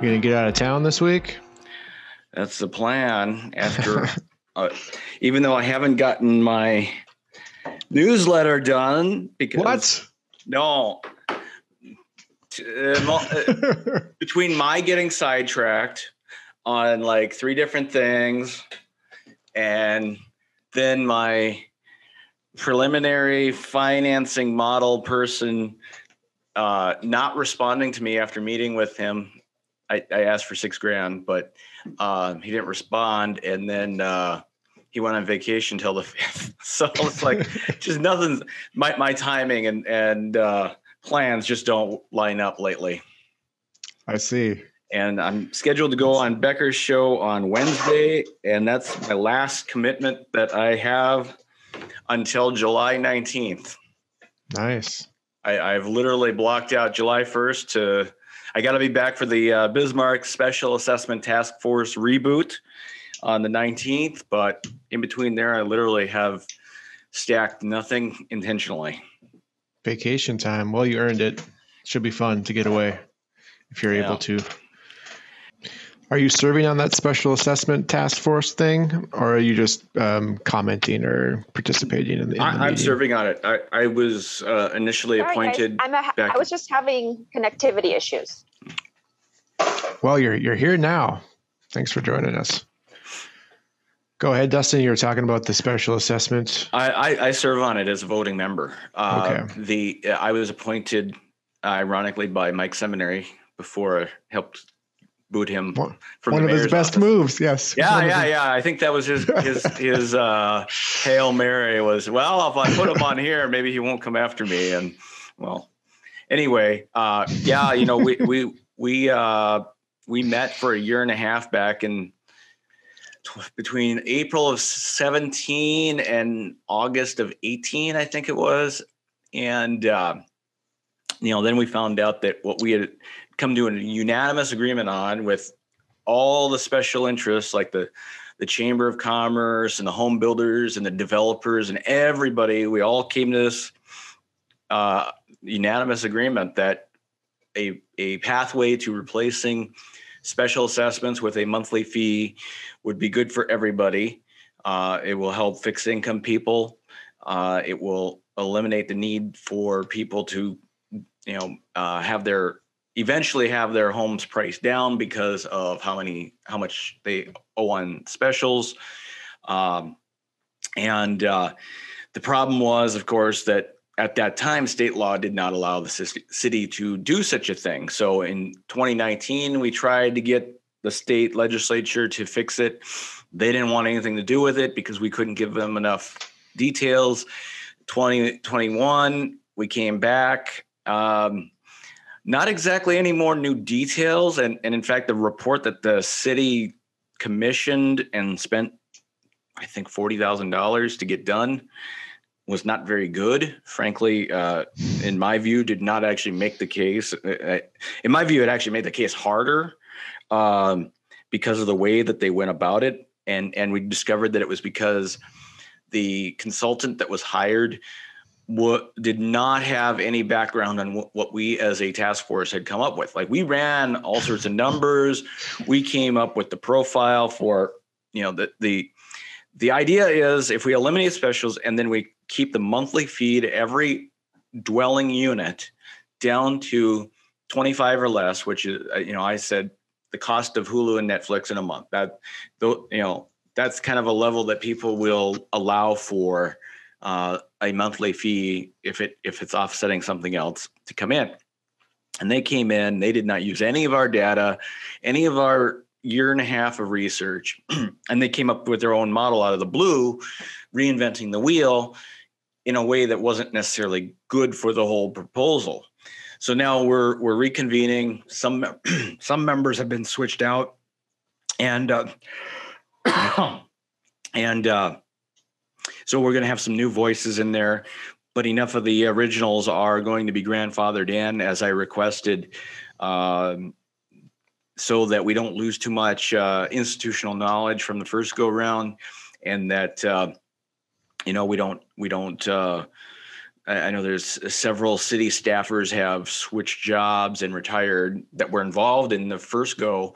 You gonna get out of town this week? That's the plan. After, uh, even though I haven't gotten my newsletter done because What? no, uh, uh, between my getting sidetracked on like three different things, and then my preliminary financing model person uh, not responding to me after meeting with him. I, I asked for six grand, but um, he didn't respond, and then uh, he went on vacation till the fifth. So it's like just nothing. My my timing and and uh, plans just don't line up lately. I see. And I'm scheduled to go on Becker's show on Wednesday, and that's my last commitment that I have until July 19th. Nice. I, I've literally blocked out July 1st to. I got to be back for the uh, Bismarck Special Assessment Task Force reboot on the 19th, but in between there, I literally have stacked nothing intentionally. Vacation time. Well, you earned it. Should be fun to get away if you're Yeah. able to. Are you serving on that special assessment task force thing, or are you just um, commenting or participating in the? In the I, I'm serving on it. I, I was uh, initially Sorry, guys. appointed. I'm a, back- I was just having connectivity issues. Well, you're you're here now. Thanks for joining us. Go ahead, Dustin. You were talking about the special assessment. I, I, I serve on it as a voting member. Uh, Okay. The I was appointed, ironically, by Mike Seminary before I helped boot him One- from One of his best office. moves. Yes. Yeah, One yeah, yeah. I think that was his his his uh, hail mary was well. If I put him on here, maybe he won't come after me. And well, anyway, uh, yeah, you know, we we we uh, we met for a year and a half back in tw- between April of seventeen and August of eighteen, I think it was, and. Uh, you know, then we found out that what we had come to a unanimous agreement on with all the special interests like the the chamber of commerce and the home builders and the developers and everybody. We all came to this uh, unanimous agreement that a a pathway to replacing special assessments with a monthly fee would be good for everybody. Uh, it will help fixed income people. Uh, it will eliminate the need for people to you know uh, have their eventually have their homes priced down because of how many how much they owe on specials. Um, and uh, the problem was of course that at that time state law did not allow the city to do such a thing. So in 2019 we tried to get the state legislature to fix it. They didn't want anything to do with it because we couldn't give them enough details. 2021 we came back um, not exactly any more new details and, and in fact the report that the city commissioned and spent i think $40000 to get done was not very good. Frankly uh, in my view did not actually make the case Uh, in my view it actually made the case harder um, because of the way that they went about it. And and we discovered that it was because the consultant that was hired what did not have any background on what, what we as a task force had come up with. Like we ran all sorts of numbers. We came up with the profile for, you know, the the the idea is if we eliminate specials and then we keep the monthly fee to every dwelling unit down to 25 or less, which is, uh, you know, I said the cost of Hulu and Netflix in a month. That, though, you know, that's kind of a level that people will allow for uh, a monthly fee if it if it's offsetting something else to come in. And they came in, they did not use any of our data, any of our year and a half of research, and they came up with their own model out of the blue, reinventing the wheel in a way that wasn't necessarily good for the whole proposal. So now we're we're reconvening. Some some members have been switched out, and uh, and uh, so we're going to have some new voices in there. But enough of the originals are going to be grandfathered in as I requested, um, so that we don't lose too much uh, institutional knowledge from the first go round, and that uh, you know we don't we don't uh, I know there's several city staffers have switched jobs and retired that were involved in the first go,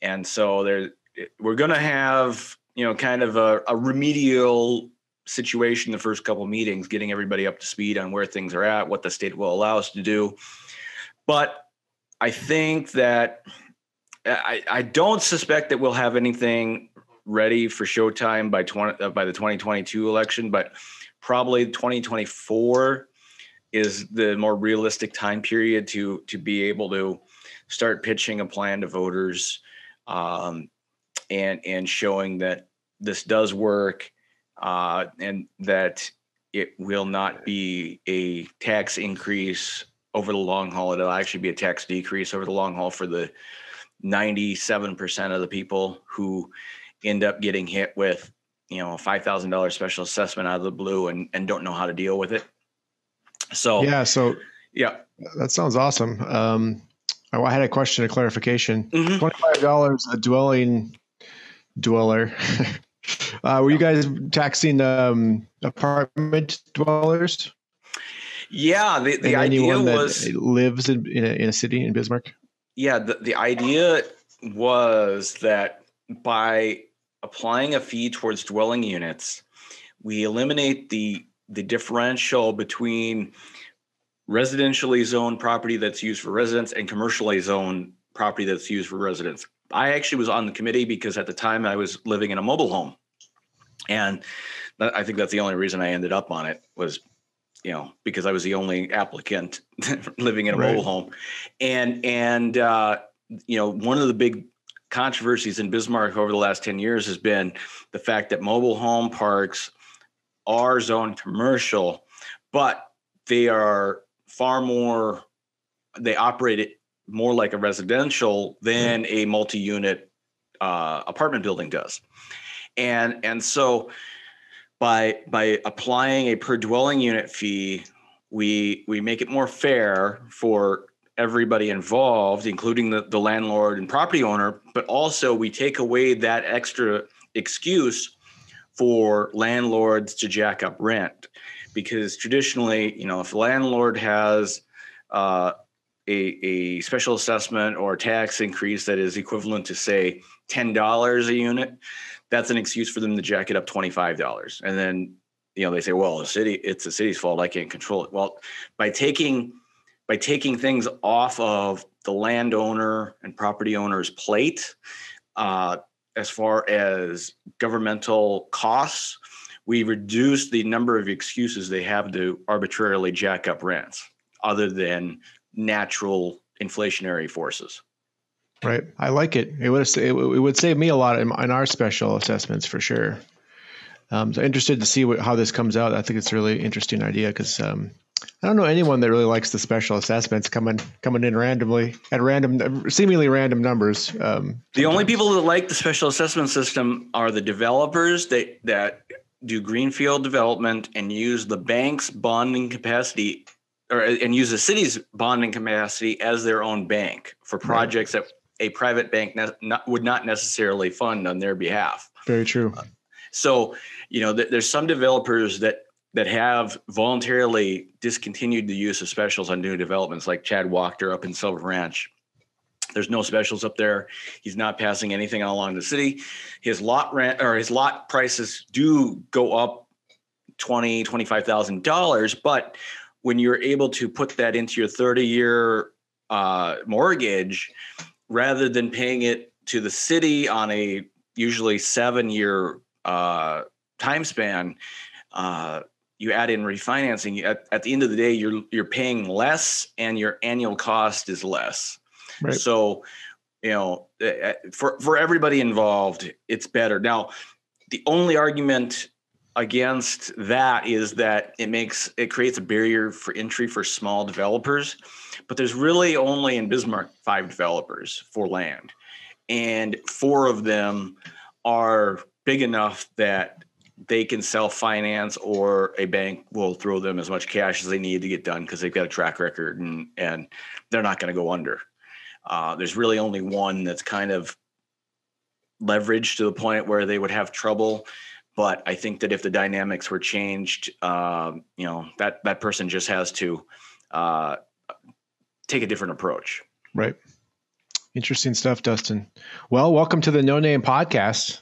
and so there we're going to have you know kind of a, a remedial situation the first couple meetings, getting everybody up to speed on where things are at, what the state will allow us to do. But I think that I, I don't suspect that we'll have anything ready for showtime by 20 uh, by the 2022 election, but probably 2024 is the more realistic time period to to be able to start pitching a plan to voters um, and and showing that this does work uh, and that it will not be a tax increase over the long haul. It'll actually be a tax decrease over the long haul for the 97% of the people who end up getting hit with, you know, a $5,000 special assessment out of the blue and, and don't know how to deal with it. So, Yeah. So yeah. that sounds awesome. Um, I I had a question, a clarification. Mhm. Twenty-five dollars a dwelling dweller. uh, were you guys taxing um, apartment dwellers? Yeah. The, the idea was, lives in, in, a, in a city in Bismarck? yeah, the, the idea was that by applying a fee towards dwelling units, we eliminate the the differential between residentially zoned property that's used for residents and commercially zoned property that's used for residents. I actually was on the committee because at the time I was living in a mobile home. And I think that's the only reason I ended up on it was, you know, because I was the only applicant living in a Right. mobile home. And and uh, you know, one of the big controversies in Bismarck over the last 10 years has been the fact that mobile home parks are zoned commercial, but they are far more they operate it more like a residential than a multi-unit uh, apartment building does. And and so by by applying a per dwelling unit fee we we make it more fair for everybody involved including the, the landlord and property owner but also we take away that extra excuse for landlords to jack up rent. Because traditionally you know if a landlord has uh, a, a special assessment or tax increase that is equivalent to say $10 a unit that's an excuse for them to jack it up $25 and then you know they say well the city it's the city's fault. I can't control it. Well by taking by taking things off of the landowner and property owner's plate uh, as far as governmental costs we reduce the number of excuses they have to arbitrarily jack up rents other than natural inflationary forces Right. I like it. It would it, would- save me a lot in, in our special assessments for sure. Um, so interested to see what, how this comes out. I think it's a really interesting idea because um, I don't know anyone that really likes the special assessments coming coming in randomly at random, seemingly random numbers. Um, The only people that like the special assessment system are the developers that that do greenfield development and use the bank's bonding capacity or and use the city's bonding capacity as their own bank for projects that a private bank ne- not, would not necessarily fund on their behalf. very true. So, you know, th- there's some developers that that have voluntarily discontinued the use of specials on new developments, like Chad Wachter up in Silver Ranch. There's no specials up there. He's not passing anything along the city. His lot rent or his lot prices do go up twenty, twenty-five thousand dollars, but when you're able to put that into your 30-year uh, mortgage, rather than paying it to the city on a usually seven-year uh, time span, uh, you add in refinancing. At, at the end of the day, you're you're paying less, and your annual cost is less. Right. So, you know, uh, for for everybody involved, it's better. Now, the only argument against that is that it makes it creates a barrier for entry for small developers but there's really only in bismarck five developers for land. And four of them are big enough that they can self finance or a bank will throw them as much cash as they need to get done because they've got a track record and and they're not going to go under. Uh, there's really only one that's kind of leveraged to the point where they would have trouble but I think that if the dynamics were changed, um, you know, that that person just has to uh, take a different approach. Right. Interesting stuff, Dustin. Well, welcome to the No Name Podcast.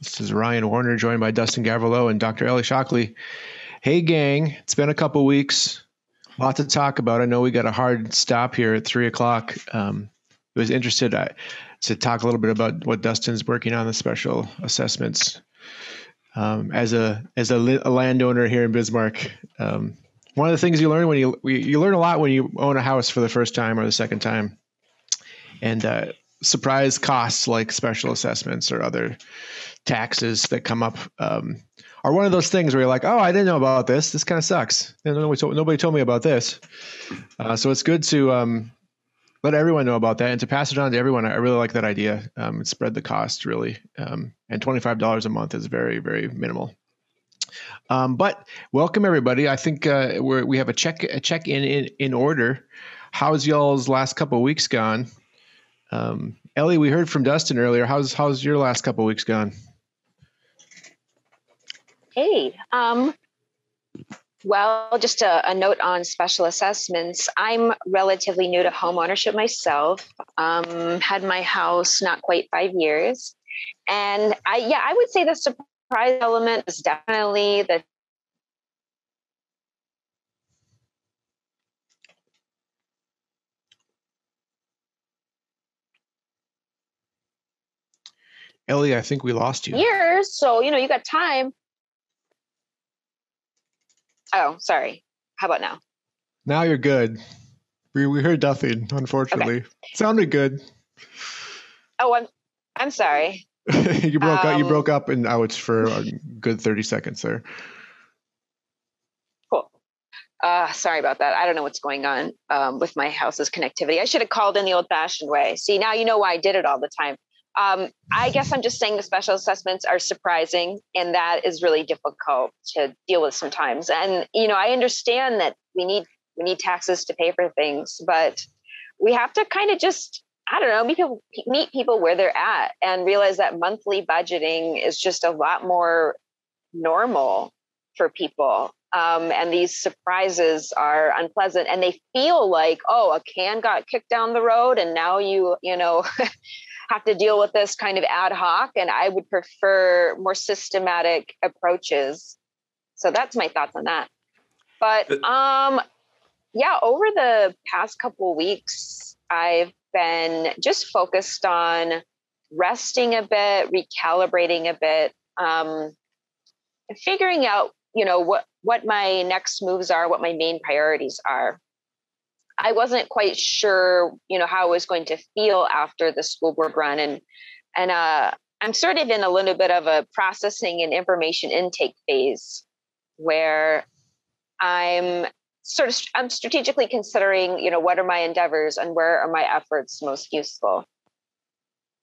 This is Ryan Warner, joined by Dustin Gawrylow and Dr. Ellie Shockley. Hey, gang! It's been a couple weeks. A lot to talk about. I know we got a hard stop here at three o'clock. Um, I was interested uh, to talk a little bit about what Dustin's working on the special assessments um, as a as a, a, landowner here in Bismarck. Um, one of the things you learn when you you learn a lot when you own a house for the first time or the second time, and uh, surprise costs like special assessments or other taxes that come up um, are one of those things where you're like, oh, I didn't know about this. This kind of sucks. Nobody told, nobody told me about this. Uh, so it's good to um, let everyone know about that and to pass it on to everyone. I really like that idea. Um, spread the cost really, um, and twenty five dollars a month is very very minimal. Um, but welcome everybody. I think uh, we we have a check a check in, in in order. How's y'all's last couple weeks gone? Um, Ellie, we heard from Dustin earlier. How's how's your last couple weeks gone? Hey, um, well, just a, a, note on special assessments. I'm relatively new to home ownership myself. Um, had my house not quite five years, and I yeah, I would say the surprise element is definitely the Ellie, I think we lost you. Years, so you know you got time Oh, sorry. How about now? Now you're good. We we heard nothing, unfortunately. Okay. Sounded good. Oh, I'm I'm sorry. you broke um, up. You broke up and outs for a good thirty seconds there. Cool. Uh, sorry about that. I don't know what's going on um, with my house's connectivity. I should have called in the old-fashioned way. See, now you know why I did it all the time. Um, I guess I'm just saying the special assessments are surprising, and that is really difficult to deal with sometimes. And you know, I understand that we need we need taxes to pay for things, but we have to kind of just I don't know meet people meet people where they're at and realize that monthly budgeting is just a lot more normal for people. Um, and these surprises are unpleasant, and they feel like, oh, a can got kicked down the road, and now you, you know. have to deal with this kind of ad hoc and i would prefer more systematic approaches. So that's my thoughts on that. But um yeah over the past couple weeks i've been just focused on resting a bit recalibrating a bit um figuring out you know what what my next moves are what my main priorities are I wasn't quite sure, you know, how I was going to feel after the school board run, and and uh, I'm sort of in a little bit of a processing and information intake phase, where I'm sort of I'm strategically considering, you know, what are my endeavors and where are my efforts most useful.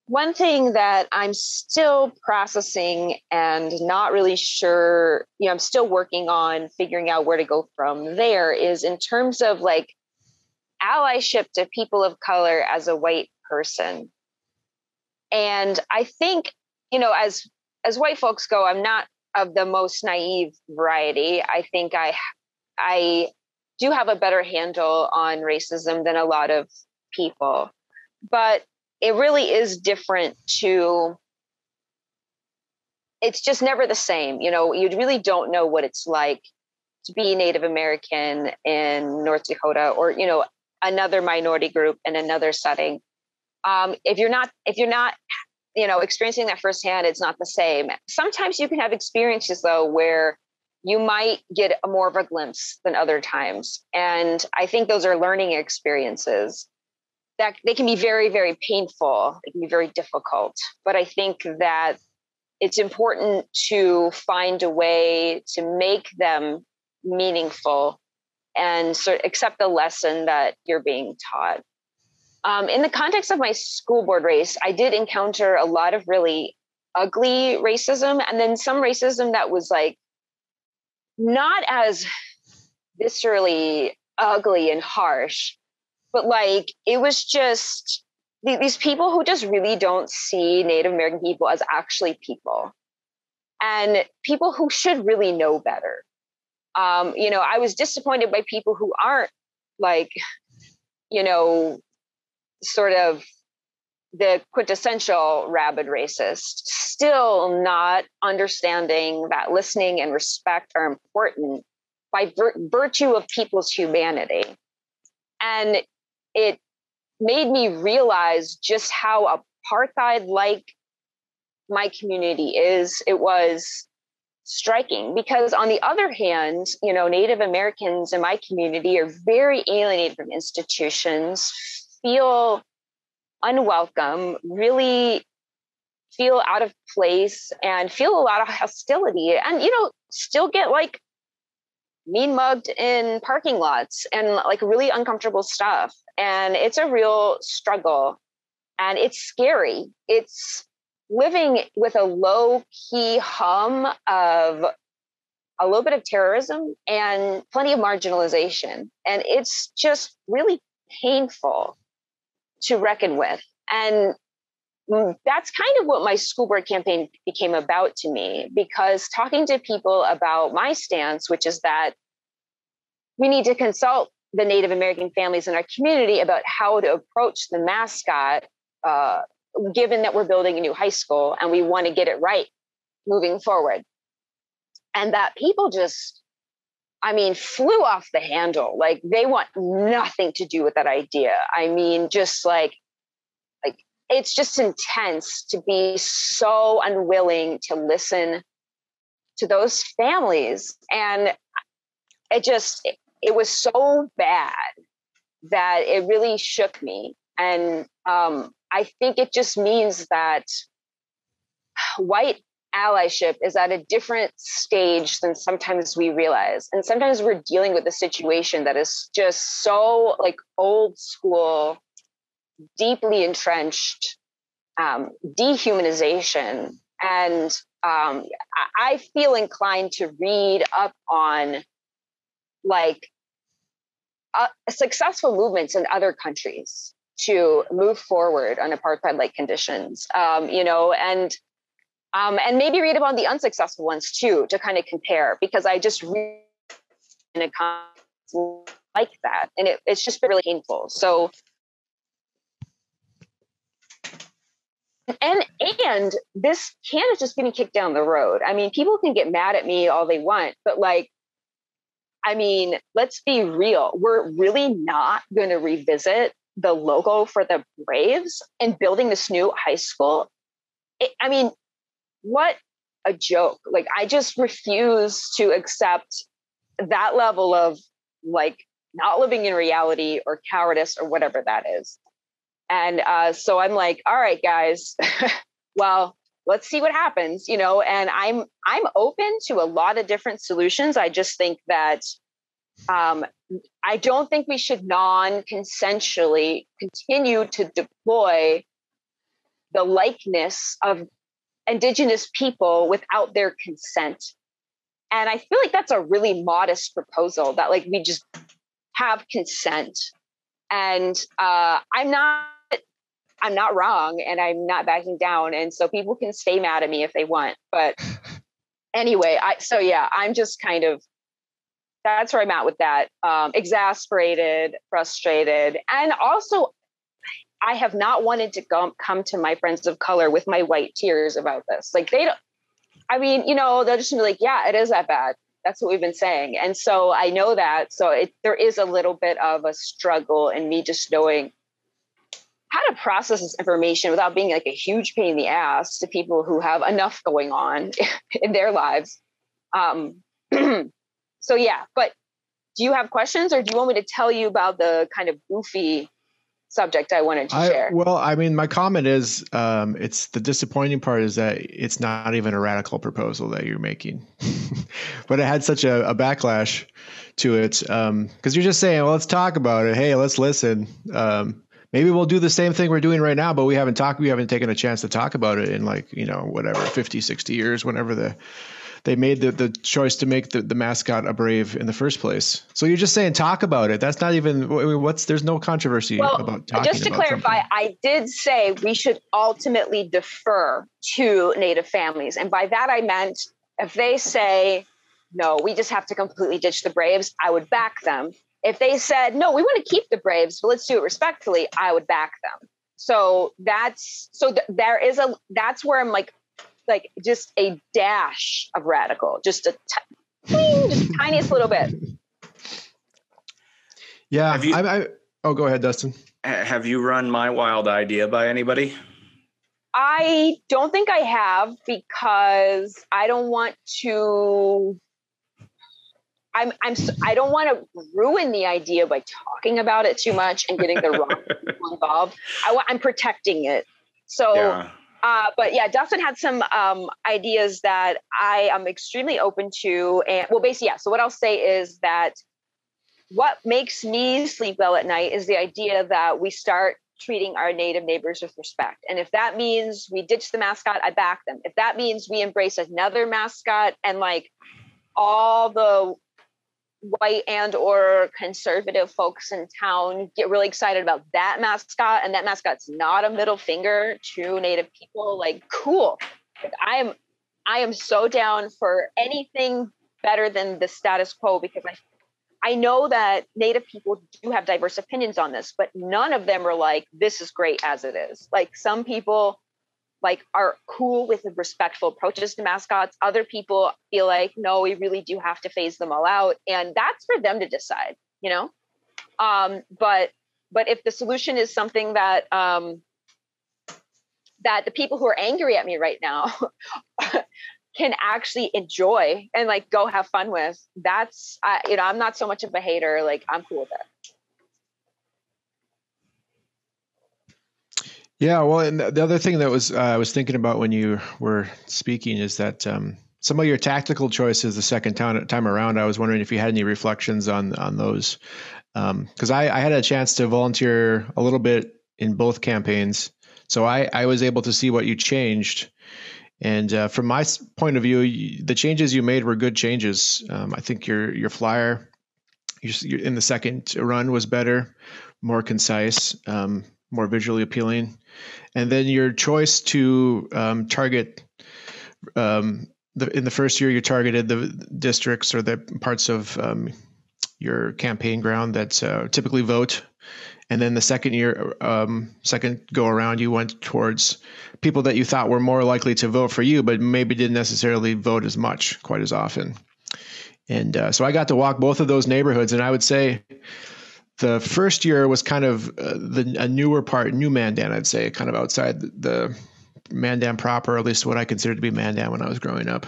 One thing that I'm still processing and not really sure, you know, I'm still working on figuring out where to go from there is in terms of like allyship to people of color as a white person. And I think, you know, as as white folks go, I'm not of the most naive variety. I think I I do have a better handle on racism than a lot of people. But it really is different to it's just never the same. You know, you really don't know what it's like to be Native American in North Dakota or, you know, another minority group in another setting. Um, if you're not if you're not you know experiencing that firsthand it's not the same. Sometimes you can have experiences though where you might get a more of a glimpse than other times. And i think those are learning experiences that they can be very very painful. They can be very difficult. But i think that it's important to find a way to make them meaningful and sort of accept the lesson that you're being taught. Um, in the context of my school board race, I did encounter a lot of really ugly racism, and then some racism that was like not as viscerally ugly and harsh, but like it was just these people who just really don't see Native American people as actually people. and people who should really know better. Um, you know, I was disappointed by people who aren't like, you know, sort of the quintessential rabid racist, still not understanding that listening and respect are important by vir- virtue of people's humanity. And it made me realize just how apartheid like my community is. It was striking because on the other hand you know native americans in my community are very alienated from institutions feel unwelcome, really feel out of place and feel a lot of hostility and, you know, still get like mean mugged in parking lots and like really uncomfortable stuff. And it's a real struggle and it's scary. It's living with a low key hum of a little bit of terrorism and plenty of marginalization. And it's just really painful to reckon with. And mm, that's kind of what my school board campaign became about to me because talking to people about my stance, which is that we need to consult the Native American families in our community about how to approach the mascot, uh, given that we're building a new high school and we want to get it right moving forward. And that people just I mean, flew off the handle. Like they want nothing to do with that idea. I mean, just like, like it's just intense to be so unwilling to listen to those families. And it just, it, was so bad that it really shook me. And um, I think it just means that white allyship is at a different stage than sometimes we realize. And sometimes we're dealing with a situation that is just so like old school, deeply entrenched um, dehumanization. And um, I feel inclined to read up on like uh, successful movements in other countries to move forward on apartheid like conditions um, you know and um, and maybe read about the unsuccessful ones too to kind of compare because I just read in a like that, and it, it's just been really painful. So. And and this can is just getting kicked down the road. I mean, people can get mad at me all they want, but like, I mean, let's be real. We're really not going to revisit the logo for the Braves and building this new high school. It, I mean, what a joke. Like, I just refuse to accept that level of like not living in reality or cowardice or whatever that is. And uh, so I'm like, all right, guys, well, let's see what happens, you know. And I'm I'm open to a lot of different solutions. I just think that um, I don't think we should non-consensually continue to deploy the likeness of indigenous people without their consent. And I feel like that's a really modest proposal that like we just have consent. And uh, I'm not I'm not wrong and I'm not backing down. And so people can stay mad at me if they want. But anyway, I so yeah, I'm just kind of that's where I'm at with that. Um, exasperated, frustrated, and also I have not wanted to go, come to my friends of color with my white tears about this. Like they don't, I mean, you know, they'll just be like, yeah, it is that bad. That's what we've been saying. And so I know that. So it, there is a little bit of a struggle in me just knowing how to process this information without being like a huge pain in the ass to people who have enough going on in their lives. Um, so yeah, but do you have questions or do you want me to tell you about the kind of goofy subject I wanted to I, share. Well, I mean, my comment is, um, it's the disappointing part is that it's not even a radical proposal that you're making, but it had such a, a backlash to it because um, you're just saying, well, let's talk about it. Hey, let's listen. Um, maybe we'll do the same thing we're doing right now, but we haven't talked. We haven't taken a chance to talk about it in like you know whatever 50, 60 years, whenever the they made the, the choice to make the, the mascot a brave in the first place. So you're just saying talk about it. That's not even what's there's no controversy well, about talking. Just to about clarify, something. I did say we should ultimately defer to Native families, and by that I meant if they say no, we just have to completely ditch the Braves, I would back them. If they said no, we want to keep the Braves, but let's do it respectfully, I would back them. So that's so th- there is a that's where I'm like like just a dash of radical, just a t- just tiniest little bit. Yeah, Have you- I, I, oh, go ahead, Dustin. Have you run my wild idea by anybody? I don't think I have because I don't want to. I'm I'm I don't want to ruin the idea by talking about it too much and getting the wrong people involved. I, I'm protecting it. So, Yeah. Uh, but yeah, Dustin had some um, ideas that I am extremely open to. And well, basically, yeah. So what I'll say is that what makes me sleep well at night is the idea that we start treating our native neighbors with respect. And if that means we ditch the mascot, I back them. If that means we embrace another mascot and like all the white and or conservative folks in town get really excited about that mascot and that mascot's not a middle finger to native people like cool like, i am i am so down for anything better than the status quo because i I know that Native people do have diverse opinions on this, but none of them are like, this is great as it is. Like some people like are cool with respectful approaches to mascots. Other people feel like, no, we really do have to phase them all out. And that's for them to decide, you know? Um, but but if the solution is something that um that the people who are angry at me right now can actually enjoy and like go have fun with that's I, you know i'm not so much of a hater like i'm cool with it Yeah, well, and the other thing that was uh, I was thinking about when you were speaking is that um, some of your tactical choices the second time time around. I was wondering if you had any reflections on on those, because I, I had a chance to volunteer a little bit in both campaigns, so I I was able to see what you changed. And uh, from my point of view, the changes you made were good changes. Um, I think your your flyer, in the second run was better, more concise, um, more visually appealing. And then your choice to um, target um, the, in the first year you targeted the districts or the parts of um, your campaign ground that uh, typically vote. And then the second year um, second go around you went towards people that you thought were more likely to vote for you but maybe didn't necessarily vote as much quite as often. And uh, so i got to walk both of those neighborhoods and i would say the first year was kind of uh, the a newer part, new Mandan, I'd say, kind of outside the, the Mandan proper, at least what I considered to be Mandan when I was growing up.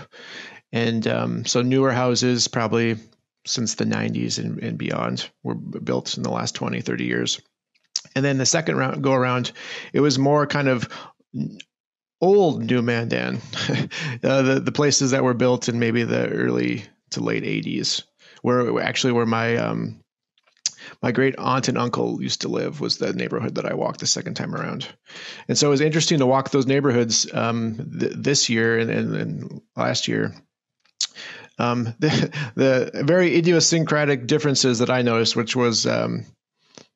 And um, so newer houses, probably since the 90s and, and beyond, were built in the last 20, 30 years. And then the second round go around, it was more kind of old New Mandan, uh, the the places that were built in maybe the early to late 80s, where actually where my um, my great aunt and uncle used to live was the neighborhood that I walked the second time around. And so it was interesting to walk those neighborhoods um, th- this year and, and, and, last year. Um, the, the very idiosyncratic differences that I noticed, which was um,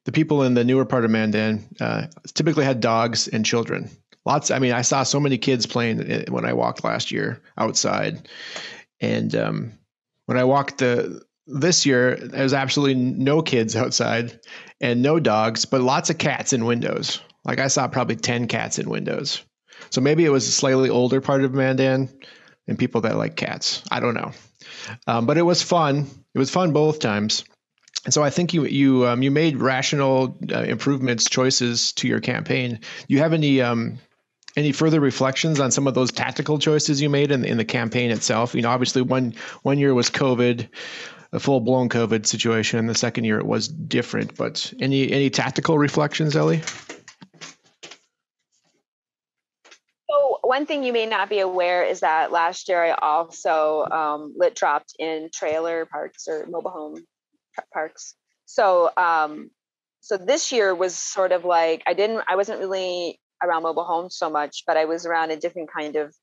the people in the newer part of Mandan uh, typically had dogs and children. Lots. I mean, I saw so many kids playing when I walked last year outside, and um, when I walked the this year there's absolutely no kids outside and no dogs but lots of cats in windows. Like i saw probably 10 cats in windows. So maybe it was a slightly older part of mandan and people that like cats. I don't know. Um, but it was fun. It was fun both times. And so i think you you um, you made rational uh, improvements choices to your campaign. Do you have any um, any further reflections on some of those tactical choices you made in, in the campaign itself? You know obviously one one year was covid a full blown COVID situation. The second year it was different, but any any tactical reflections, Ellie? So one thing you may not be aware is that last year I also um, lit dropped in trailer parks or mobile home parks. So um, so this year was sort of like I didn't I wasn't really around mobile homes so much, but I was around a different kind of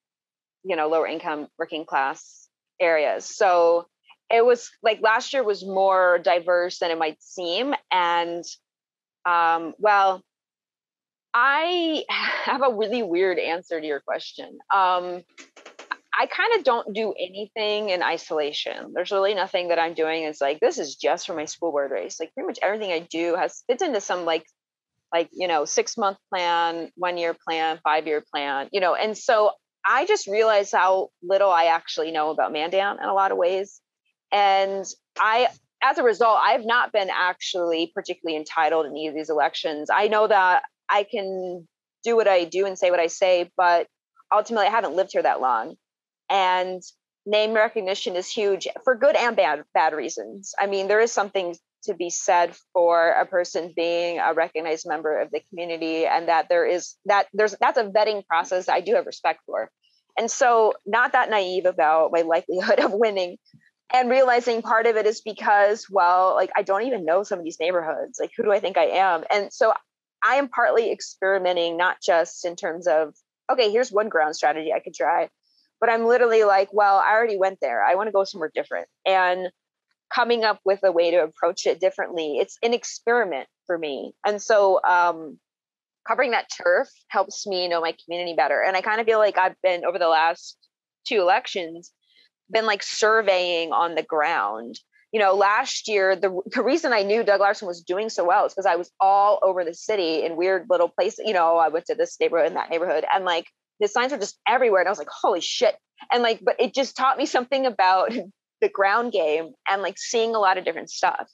you know lower income working class areas. So it was like last year was more diverse than it might seem. And um, well, I have a really weird answer to your question. Um, I kind of don't do anything in isolation. There's really nothing that I'm doing. It's like this is just for my school board race. Like pretty much everything I do has fits into some like like you know six month plan, one year plan, five year plan. You know, and so I just realized how little I actually know about Mandan in a lot of ways, and I as a result, I've not been actually particularly entitled in any of these elections. I know that I can do what I do and say what I say, but ultimately I haven't lived here that long. And name recognition is huge for good and bad bad reasons. I mean there is something to be said for a person being a recognized member of the community and that there is that there's that's a vetting process i do have respect for. And so not that naive about my likelihood of winning and realizing part of it is because well like i don't even know some of these neighborhoods like who do i think i am and so i am partly experimenting not just in terms of okay here's one ground strategy i could try but I'm literally like, well, I already went there. I want to go somewhere different. And coming up with a way to approach it differently, it's an experiment for me. And so um, covering that turf helps me know my community better. And I kind of feel like I've been over the last two elections, been like surveying on the ground. You know, last year, the, the reason I knew Doug Larson was doing so well is because I was all over the city in weird little places. You know, I went to this neighborhood and that neighborhood, and like the signs were just everywhere. And I was like, holy shit. And like, but it just taught me something about the ground game and like seeing a lot of different stuff.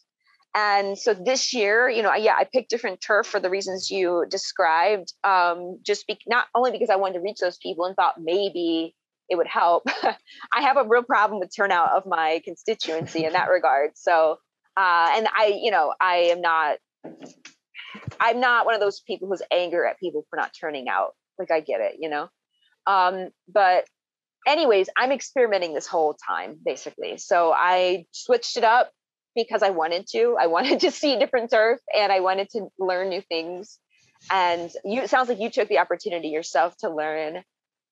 And so this year, you know, yeah, I picked different turf for the reasons you described. Um, just be, not only because I wanted to reach those people and thought maybe it would help. I have a real problem with turnout of my constituency in that regard. So, uh, and I, you know, I am not, I'm not one of those people who's anger at people for not turning out. Like I get it, you know. Um, but anyways, I'm experimenting this whole time basically. So I switched it up because I wanted to. I wanted to see different turf and I wanted to learn new things. And you it sounds like you took the opportunity yourself to learn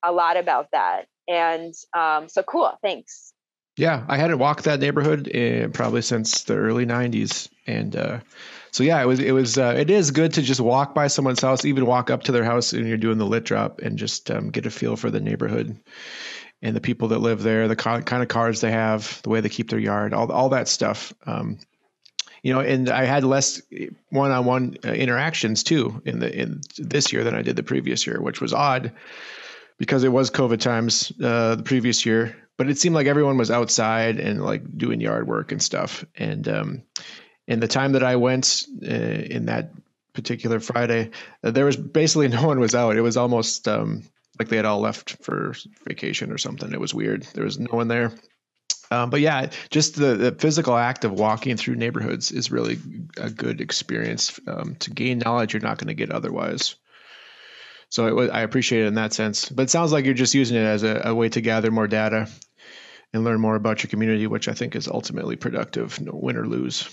a lot about that. And um, so cool. Thanks. Yeah, I hadn't walked that neighborhood in, probably since the early '90s, and uh, so yeah, it was it was uh, it is good to just walk by someone's house, even walk up to their house and you're doing the lit drop, and just um, get a feel for the neighborhood and the people that live there, the kind of cars they have, the way they keep their yard, all all that stuff. Um, you know, and I had less one-on-one uh, interactions too in the in this year than I did the previous year, which was odd because it was COVID times uh, the previous year. But it seemed like everyone was outside and like doing yard work and stuff, and um, in the time that I went uh, in that particular Friday, uh, there was basically no one was out. It was almost um, like they had all left for vacation or something. It was weird. There was no one there. Um, but yeah, just the, the, physical act of walking through neighborhoods is really a good experience um, to gain knowledge you're not going to get otherwise. So it was, I appreciate it in that sense. But it sounds like you're just using it as a, a way to gather more data and learn more about your community, which I think is ultimately productive, no win or lose.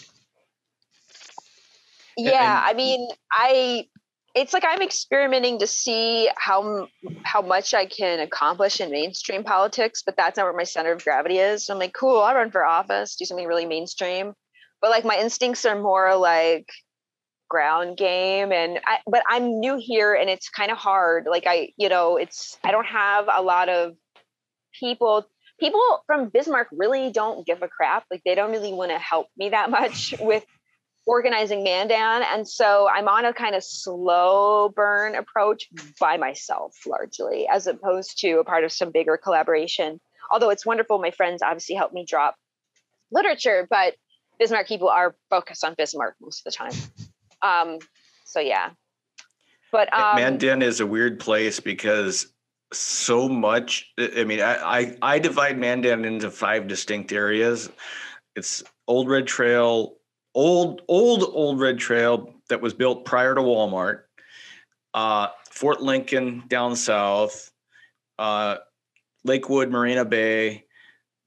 Yeah and, i mean i it's like i'm experimenting to see how how much i can accomplish in mainstream politics but that's not where my center of gravity is. So i'm like cool i'll run for office do something really mainstream. But like my instincts are more like ground game and I, but i'm new here and it's kind of hard like i you know it's i don't have a lot of people people from bismarck really don't give a crap like they don't really want to help me that much with organizing Mandan. And so I'm on a kind of slow burn approach by myself largely, as opposed to a part of some bigger collaboration. Although it's wonderful, my friends obviously help me drop literature, but Bismarck people are focused on Bismarck most of the time. Um, so yeah. But um, Mandan is a weird place because so much. I mean, I, I, I divide Mandan into five distinct areas. It's Old Red Trail, old old old red trail that was built prior to walmart uh, fort lincoln down south uh, lakewood marina bay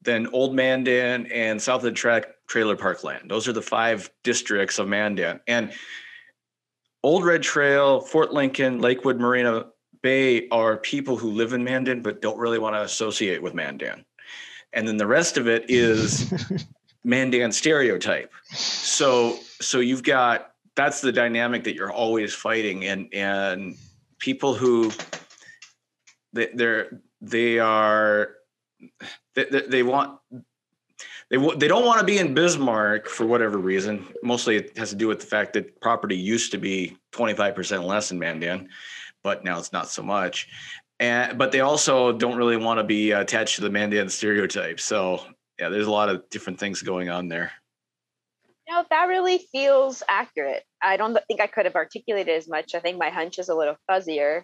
then old mandan and south of the track trailer park land those are the five districts of mandan and old red trail fort lincoln lakewood marina bay are people who live in mandan but don't really want to associate with mandan and then the rest of it is Mandan stereotype. So so you've got that's the dynamic that you're always fighting, and and people who they, they're they are they, they want they they don't want to be in Bismarck for whatever reason. Mostly, it has to do with the fact that property used to be 25% less in Mandan, but now it's not so much. And but they also don't really want to be attached to the Mandan stereotype. So yeah, there's a lot of different things going on there. Know, that really feels accurate. I don't think I could have articulated as much. I think my hunch is a little fuzzier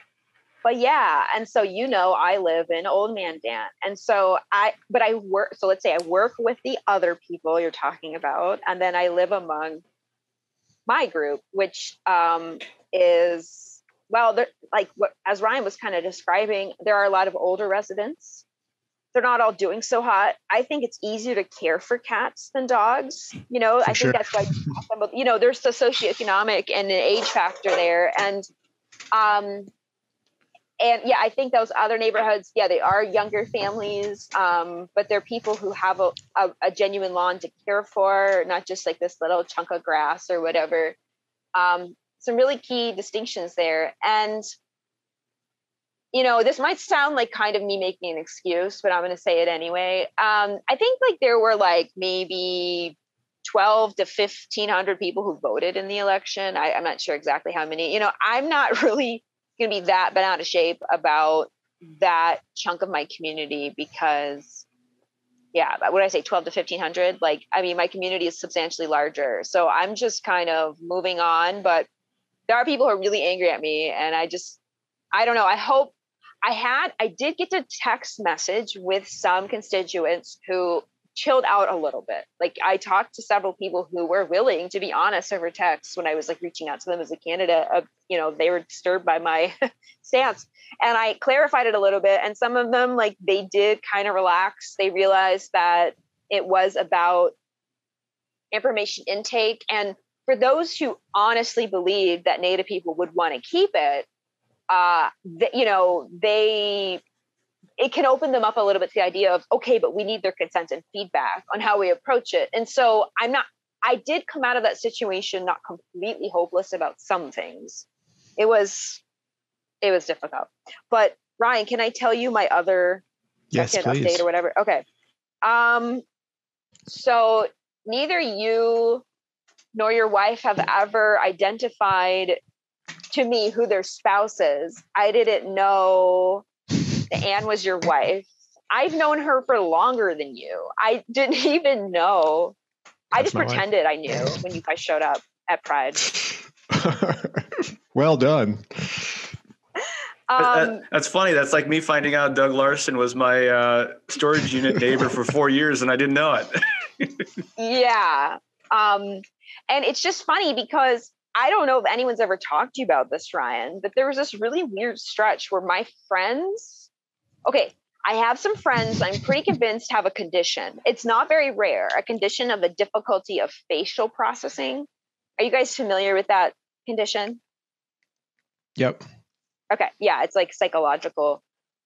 but yeah and so you know i live in old Mandan and so i but i work so let's say i work with the other people you're talking about and then i live among my group which um, is well there like what as ryan was kind of describing there are a lot of older residents. They're not all doing so hot. I think it's easier to care for cats than dogs you know? For i sure. think that's why you know there's the socioeconomic and an age factor there and um and yeah, I think those other neighborhoods, yeah, they are younger families, um, but they're people who have a, a, a, genuine lawn to care for, not just like this little chunk of grass or whatever. Um, some really key distinctions there. And, you know, this might sound like kind of me making an excuse, but I'm going to say it anyway. Um, I think like there were like maybe 12 to 1500 people who voted in the election. I, I'm not sure exactly how many. You know, I'm not really going to be that bent out of shape about that chunk of my community because yeah what i say 12 to 1500 like i mean my community is substantially larger. So i'm just kind of moving on but there are people who are really angry at me and i just i don't know. I hope i had i did get to text message with some constituents who chilled out a little bit. Like I talked to several people who were willing to be honest over text when I was like reaching out to them as a candidate. Of, you know, they were disturbed by my stance, and I clarified it a little bit. And some of them, like they did kind of relax. They realized that it was about information intake, and for those who honestly believe that Native people would want to keep it, uh, th- you know, they it can open them up a little bit to the idea of okay but we need their consent and feedback on how we approach it. And so i'm not i did come out of that situation not completely hopeless about some things. It was it was difficult. But ryan can i tell you my other yes, second please. update or whatever? Okay. Um so neither you nor your wife have ever identified to me who their spouse is. I didn't know Anne was your wife. I've known her for longer than you. I didn't even know. I just pretended wife. I knew when you guys showed up at Pride. well done. Um, that, that's funny. That's like me finding out Doug Larson was my uh, storage unit neighbor for four years and I didn't know it. yeah. Um, and it's just funny because I don't know if anyone's ever talked to you about this, Ryan, but there was this really weird stretch where my friends okay, I have some friends I'm pretty convinced have a condition. It's not very rare, a condition of the difficulty of facial processing. Are you guys familiar with that condition? Yep. Okay. Yeah, it's like psychological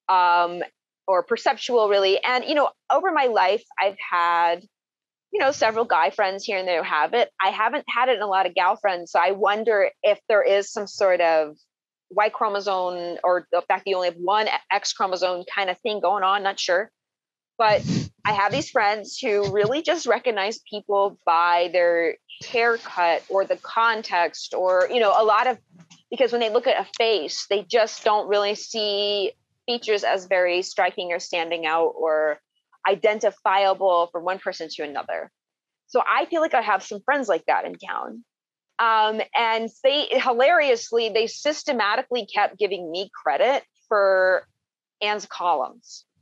um, or perceptual, really. And, you know, over my life, I've had, you know, several guy friends here and there have it. I haven't had it in a lot of gal friends. So I wonder if there is some sort of Y chromosome or the fact that you only have one X chromosome kind of thing going on, not sure. But I have these friends who really just recognize people by their haircut or the context or, you know, a lot of because when they look at a face, they just don't really see features as very striking or standing out or identifiable from one person to another. So I feel like I have some friends like that in town. Um, and they hilariously, they systematically kept giving me credit for Anne's columns.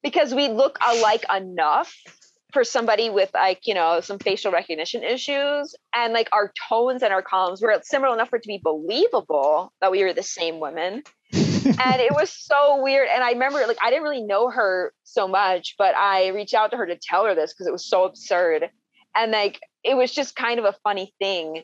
Because we look alike enough for somebody with like you know some facial recognition issues and like our tones and our columns were similar enough for it to be believable that we were the same women. And it was so weird and i remember like i didn't really know her so much but i reached out to her to tell her this because it was so absurd and like it was just kind of a funny thing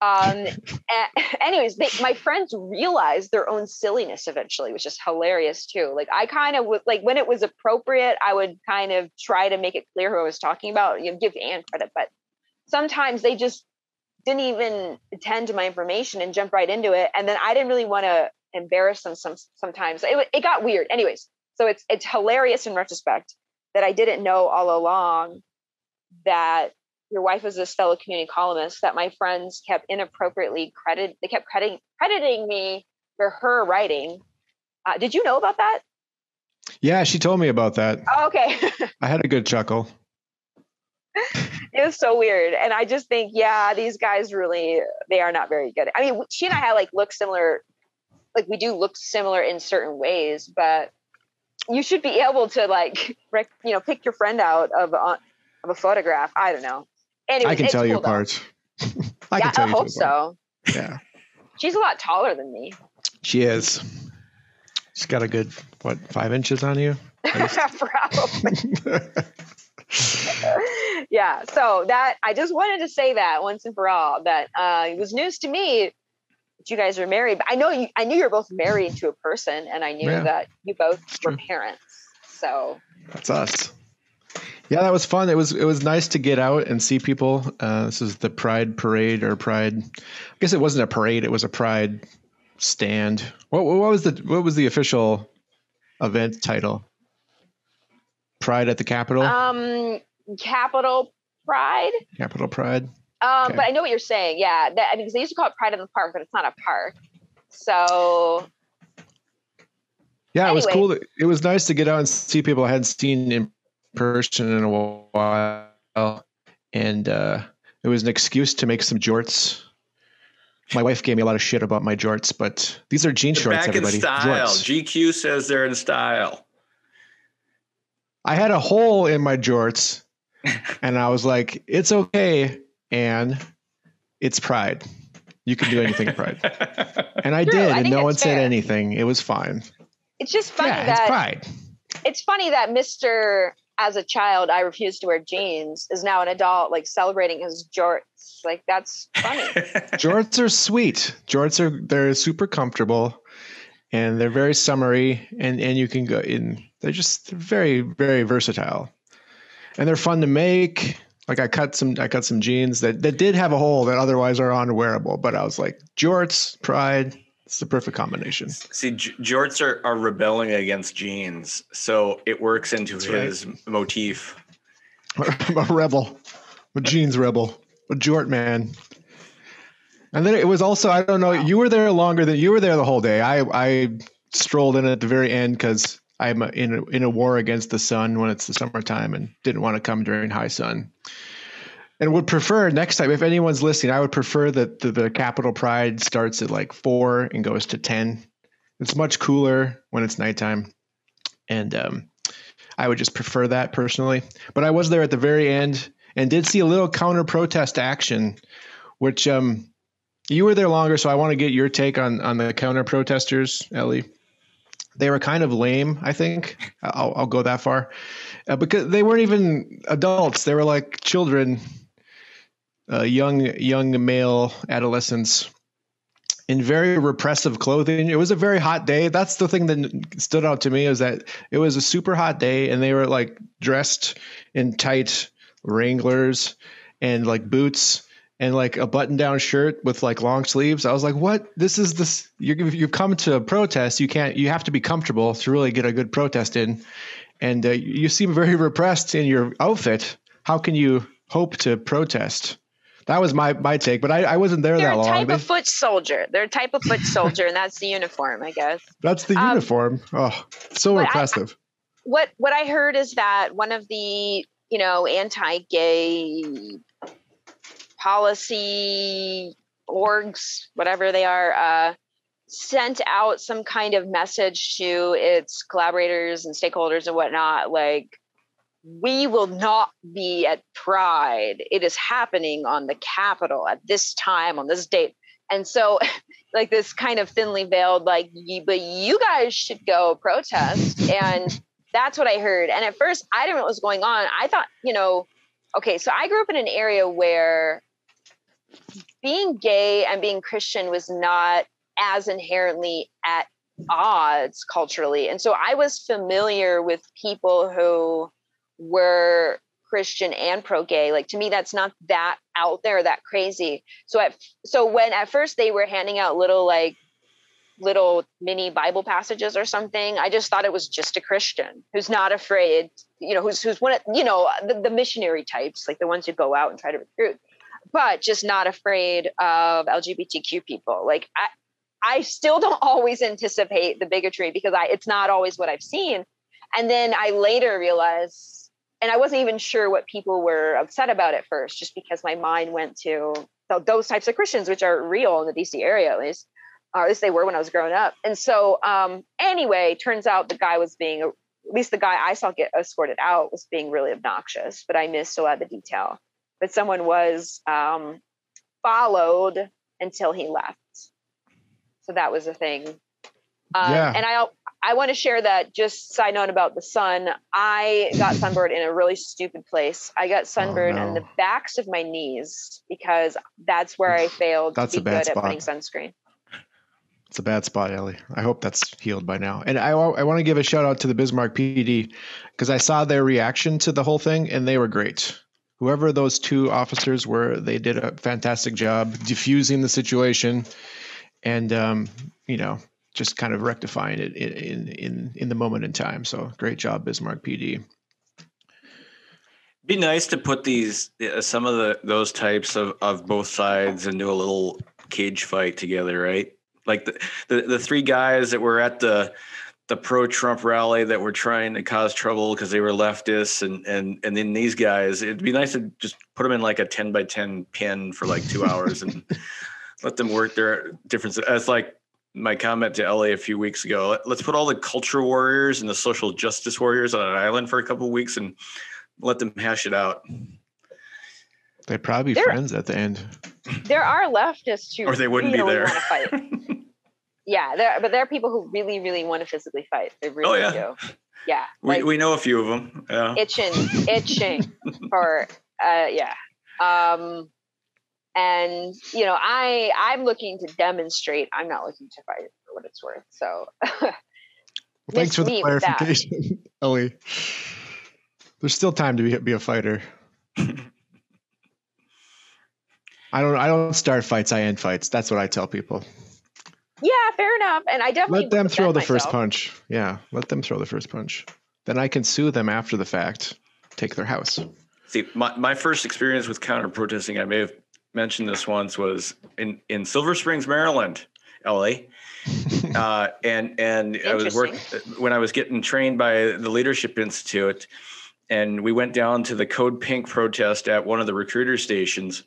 Um, anyways, they, my friends realized their own silliness eventually, which is hilarious too. Like I kind of would like when it was appropriate, I would kind of try to make it clear who I was talking about. You know, give Anne credit, but sometimes they just didn't even attend to my information and jump right into it. And then I didn't really want to embarrass them. Some sometimes it, it got weird. Anyways, so it's it's hilarious in retrospect that I didn't know all along that your wife was this fellow community columnist that my friends kept inappropriately credit they kept crediting crediting me for her writing. Uh, did you know about that? Yeah she told me about that. Oh, okay. I had a good chuckle. It was so weird. And i just think yeah these guys really they are not very good. I mean she and i had like look similar like we do look similar in certain ways but you should be able to like rec- you know pick your friend out of uh, of a photograph. I don't know Anyways, I can tell cool you apart. I yeah, can tell I hope so. Yeah. She's a lot taller than me. She is. She's got a good what five inches on you? Probably. yeah. So that I just wanted to say that once and for all that uh, it was news to me that you guys are married. But I know you. I knew you were both married to a person, and I knew yeah. that you both were parents. So that's us. Yeah, that was fun. It was it was nice to get out and see people. Uh, this is the Pride Parade or Pride. I guess it wasn't a parade; it was a Pride stand. What what was the what was the official event title? Pride at the Capitol. Um, Capitol Pride. Capitol Pride. Um, okay. but I know what you're saying. Yeah, that, I mean, they used to call it Pride in the Park, but it's not a park. So. Yeah, anyway. it was cool. It was nice to get out and see people I hadn't seen in person in a while, and uh, it was an excuse to make some jorts. My wife gave me a lot of shit about my jorts, but these are jean shorts. Back everybody. in style. Jorts. GQ says they're in style. I had a hole in my jorts, and I was like, "It's okay, and it's Pride. You can do anything Pride." And I True, did, I and no one fair. said anything. It was fine. It's just funny yeah, that it's Pride. It's funny that Mister as a child I refused to wear jeans is now an adult like celebrating his jorts. Like that's funny. jorts are sweet. Jorts are they're super comfortable and they're very summery and and you can go in they're just very very versatile. And they're fun to make. Like I cut some I cut some jeans that that did have a hole that otherwise are unwearable, but I was like jorts, pride, it's the perfect combination. See, J- jorts are, are rebelling against jeans, so it works into That's his right. motif. A rebel, a jeans rebel, a jort man. And then it was also I don't know. Wow. You were there longer than you were there the whole day. I I strolled in at the very end because I'm in a, in a war against the sun when it's the summertime and didn't want to come during high sun and would prefer next time if anyone's listening i would prefer that the, the Capitol pride starts at like four and goes to 10 it's much cooler when it's nighttime. And um, i would just prefer that personally. But i was there at the very end and did see a little counter protest action which um, you were there longer so i want to get your take on on the counter protesters ellie. They were kind of lame i think. I'll, I'll go that far. Uh, because they weren't even adults. They were like children uh, young young male adolescents in very repressive clothing. It was a very hot day. That's the thing that stood out to me is that it was a super hot day and they were like dressed in tight Wranglers and like boots and like a button down shirt with like long sleeves. I was like, what? This is this, you you've come to a protest. You can't, you have to be comfortable to really get a good protest in. And uh, you seem very repressed in your outfit. How can you hope to protest? That was my my take, but I, I wasn't there They're that long. They're a type they, of foot soldier. They're a type of foot soldier, and that's the uniform, I guess. That's the um, uniform. Oh, so impressive. I, what what I heard is that one of the you know anti-gay policy orgs, whatever they are, uh, sent out some kind of message to its collaborators and stakeholders and whatnot, like we will not be at Pride. It is happening on the Capitol at this time, on this date. And so, like this kind of thinly veiled, like, but you guys should go protest. And that's what I heard. And at first, I didn't know what was going on. I thought, you know, okay, so I grew up in an area where being gay and being Christian was not as inherently at odds culturally. And so I was familiar with people who were Christian and pro gay. Like to me, that's not that out there, that crazy. So at so when at first they were handing out little like little mini Bible passages or something, I just thought it was just a Christian who's not afraid, you know, who's who's one of you know the, the missionary types, like the ones who go out and try to recruit, but just not afraid of LGBTQ people. Like I, I still don't always anticipate the bigotry because I it's not always what I've seen. And then I later realized, and I wasn't even sure what people were upset about at first, just because my mind went to those types of Christians, which are real in the DC area at least, or at least they were when I was growing up. And so, um, anyway, turns out the guy was being, at least the guy I saw get escorted out was being really obnoxious, but I missed a lot of the detail. But someone was um, followed until he left. So that was a thing. Um, yeah. And I I want to share that just side note about the sun. I got sunburned in a really stupid place. I got sunburned oh, no. on the backs of my knees because that's where I failed that's to be good spot. at putting sunscreen. It's a bad spot, Ellie. I hope that's healed by now. And I, I want to give a shout out to the Bismarck PD because I saw their reaction to the whole thing and they were great. Whoever those two officers were, they did a fantastic job diffusing the situation and um, you know just kind of rectifying it in in in the moment in time. So great job, Bismarck PD. Be nice to put these uh, some of the those types of of both sides into a little cage fight together, right? Like the the, the three guys that were at the the pro Trump rally that were trying to cause trouble because they were leftists and and and then these guys it'd be nice to just put them in like a 10 by 10 pin for like two hours and let them work their differences. That's like my comment to Ellie a few weeks ago. Let's put all the culture warriors and the social justice warriors on an island for a couple weeks and let them hash it out. They'd probably be there, friends at the end. There are leftists who or they wouldn't be there. Fight. yeah, there, but there are people who really, really want to physically fight. They really oh, yeah. do. Yeah, we like, we know a few of them. Yeah, itching, itching for uh, yeah. Um, and you know i i'm looking to demonstrate i'm not looking to fight for what it's worth so. Well, thanks for the clarification ellie. There's still time to be, be a fighter. I don't i don't start fights i end fights. That's what i tell people. Yeah fair enough and i definitely let them throw the myself. first punch. Yeah let them throw the first punch. Then i can sue them after the fact take their house. See my, my first experience with counter protesting i may have mentioned this once was in in Silver Springs, Maryland, Ellie. Uh, and and I was working when I was getting trained by the Leadership Institute, and we went down to the Code Pink protest at one of the recruiter stations,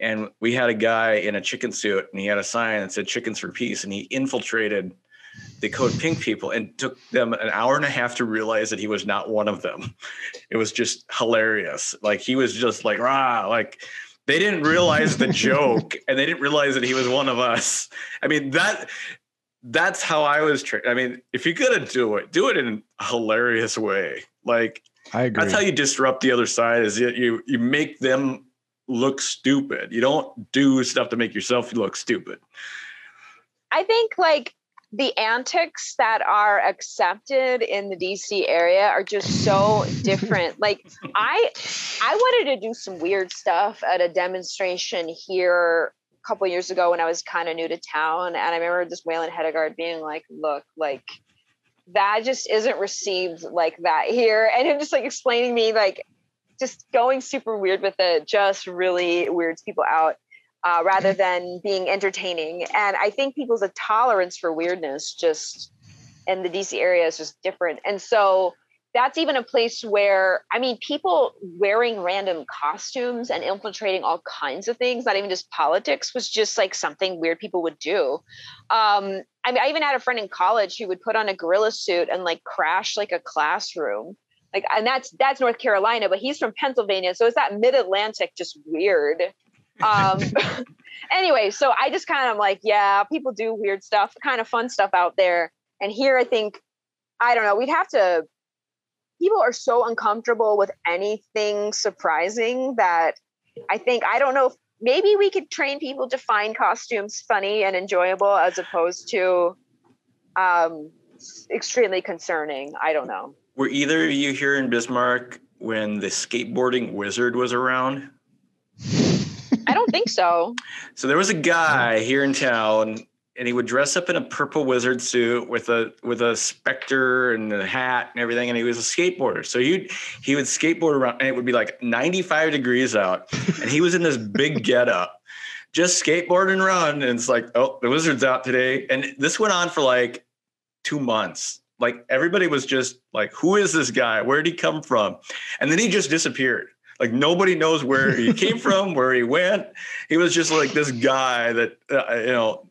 and we had a guy in a chicken suit, and he had a sign that said "Chickens for Peace," and he infiltrated the Code Pink people and took them an hour and a half to realize that he was not one of them. It was just hilarious. Like he was just like rah, like they didn't realize the joke and they didn't realize that he was one of us. I mean, that that's how I was trained. I mean, if you're gonna do it, do it in a hilarious way. Like I agree. That's how you disrupt the other side is you you make them look stupid. You don't do stuff to make yourself look stupid. I think like the antics that are accepted in the DC area are just so different. Like I I wanted to do some weird stuff at a demonstration here a couple years ago when I was kind of new to town and I remember this Waylon Hedegaard being like, "Look, like that just isn't received like that here." And him just like explaining me like just going super weird with it just really weirds people out uh, rather than being entertaining. And I think people's a tolerance for weirdness just in the DC area is just different. And so that's even a place where I mean, people wearing random costumes and infiltrating all kinds of things, not even just politics, was just like something weird people would do. Um, I mean, I even had a friend in college who would put on a gorilla suit and like crash like a classroom. Like, and that's that's North Carolina, but he's from Pennsylvania, so it's that mid Atlantic, just weird. Um, anyway, so I just kind of like, yeah, people do weird stuff, kind of fun stuff out there. And here I think, I don't know, we'd have to, people are so uncomfortable with anything surprising that I think, I don't know if maybe we could train people to find costumes funny and enjoyable as opposed to um, extremely concerning. I don't know. Were either of you here in Bismarck when the skateboarding wizard was around? I don't think so. So there was a guy here in town, and he would dress up in a purple wizard suit with a with a specter and a hat and everything, and he was a skateboarder. So he he would skateboard around, and it would be like 95 degrees out, and he was in this big getup, just skateboard and run. And it's like, oh, the wizard's out today, and this went on for like two months. Like everybody was just like, who is this guy? Where did he come from? And then he just disappeared. Like nobody knows where he came from, where he went. He was just like this guy that uh, you know.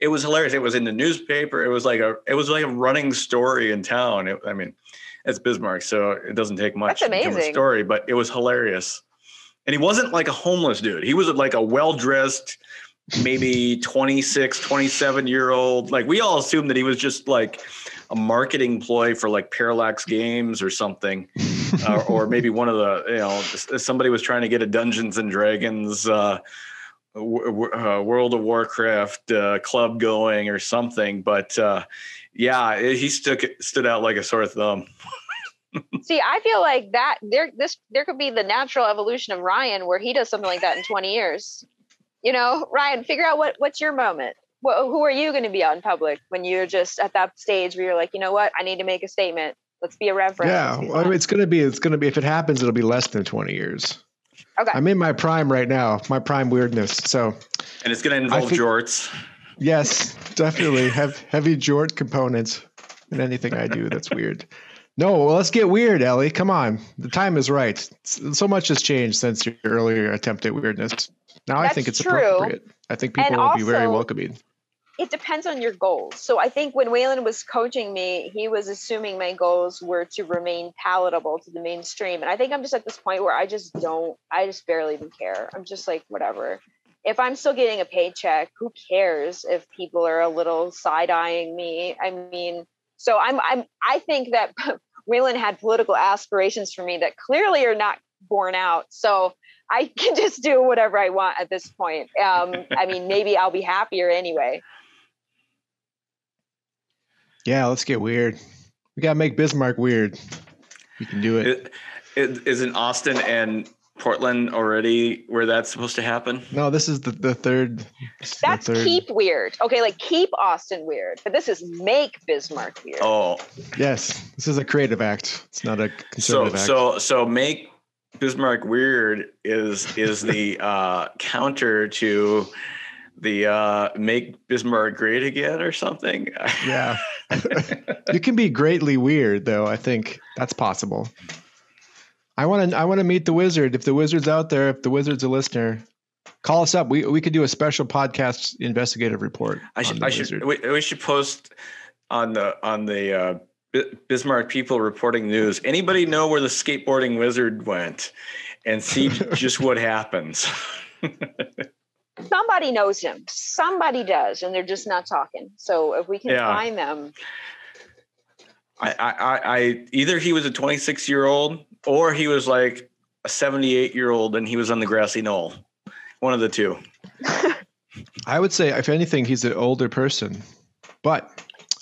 It was hilarious. It was in the newspaper. It was like a it was like a running story in town. It, I mean, it's Bismarck, so it doesn't take much That's to tell a amazing. story, but it was hilarious. And he wasn't like a homeless dude. He was like a well dressed, maybe 26, 27 year old. Like we all assumed that he was just like a marketing ploy for like Parallax Games or something, or maybe one of the you know somebody was trying to get a Dungeons and Dragons. Uh, uh, World of Warcraft uh, club going or something, but uh, yeah, he stuck stood out like a sore thumb. See, I feel like that there this there could be the natural evolution of Ryan where he does something like that in 20 years. You know, Ryan, figure out what what's your moment. Who are you going to be out in public when you're just at that stage where you're like, you know what, I need to make a statement. Let's be a reference. Yeah, well, I mean, it's gonna be. It's gonna be. If it happens, it'll be less than 20 years. okay. I'm in my prime right now. My prime weirdness. So And it's going to involve think- jorts. yes, definitely have heavy jort components in anything I do. That's weird. No, well, let's get weird, Ellie. Come on, the time is right. So much has changed since your earlier attempt at weirdness. Now I think it's true. appropriate. I think people And will be very welcoming. It depends on your goals. So I think when Waylon was coaching me, he was assuming my goals were to remain palatable to the mainstream. And I think I'm just at this point where I just don't, I just barely even care. I'm just like, whatever. If I'm still getting a paycheck, who cares if people are a little side eyeing me? I mean, so I'm, I'm, I think that Waylon had political aspirations for me that clearly are not borne out. So I can just do whatever I want at this point. Um, I mean, maybe I'll be happier anyway. Yeah, let's get weird. We gotta make Bismarck weird. You can do it. It, it, isn't Austin and Portland already where that's supposed to happen? No, this is the, the third. this is the That's third. keep weird. Okay, like keep Austin weird, but this is make Bismarck weird. Oh, Yes, this is a creative act. It's not a so conservative act. so so make Bismarck weird is is the uh, counter to the uh, make Bismarck great again or something. yeah, you can be greatly weird though. I think that's possible. I want to. I want to meet the wizard. If the wizard's out there, if the wizard's a listener, call us up. We we could do a special podcast investigative report. I should I should we, we should post on the on the uh, Bi- Bismarck people reporting news. Anybody know where the skateboarding wizard went? And see just what happens. Somebody knows him. Somebody does, and they're just not talking. So if we can Yeah. find them, I, I, I, I either he was a 26 year old or he was like a 78 year old and he was on the grassy knoll. One of the two. I would say, if anything, he's an older person. But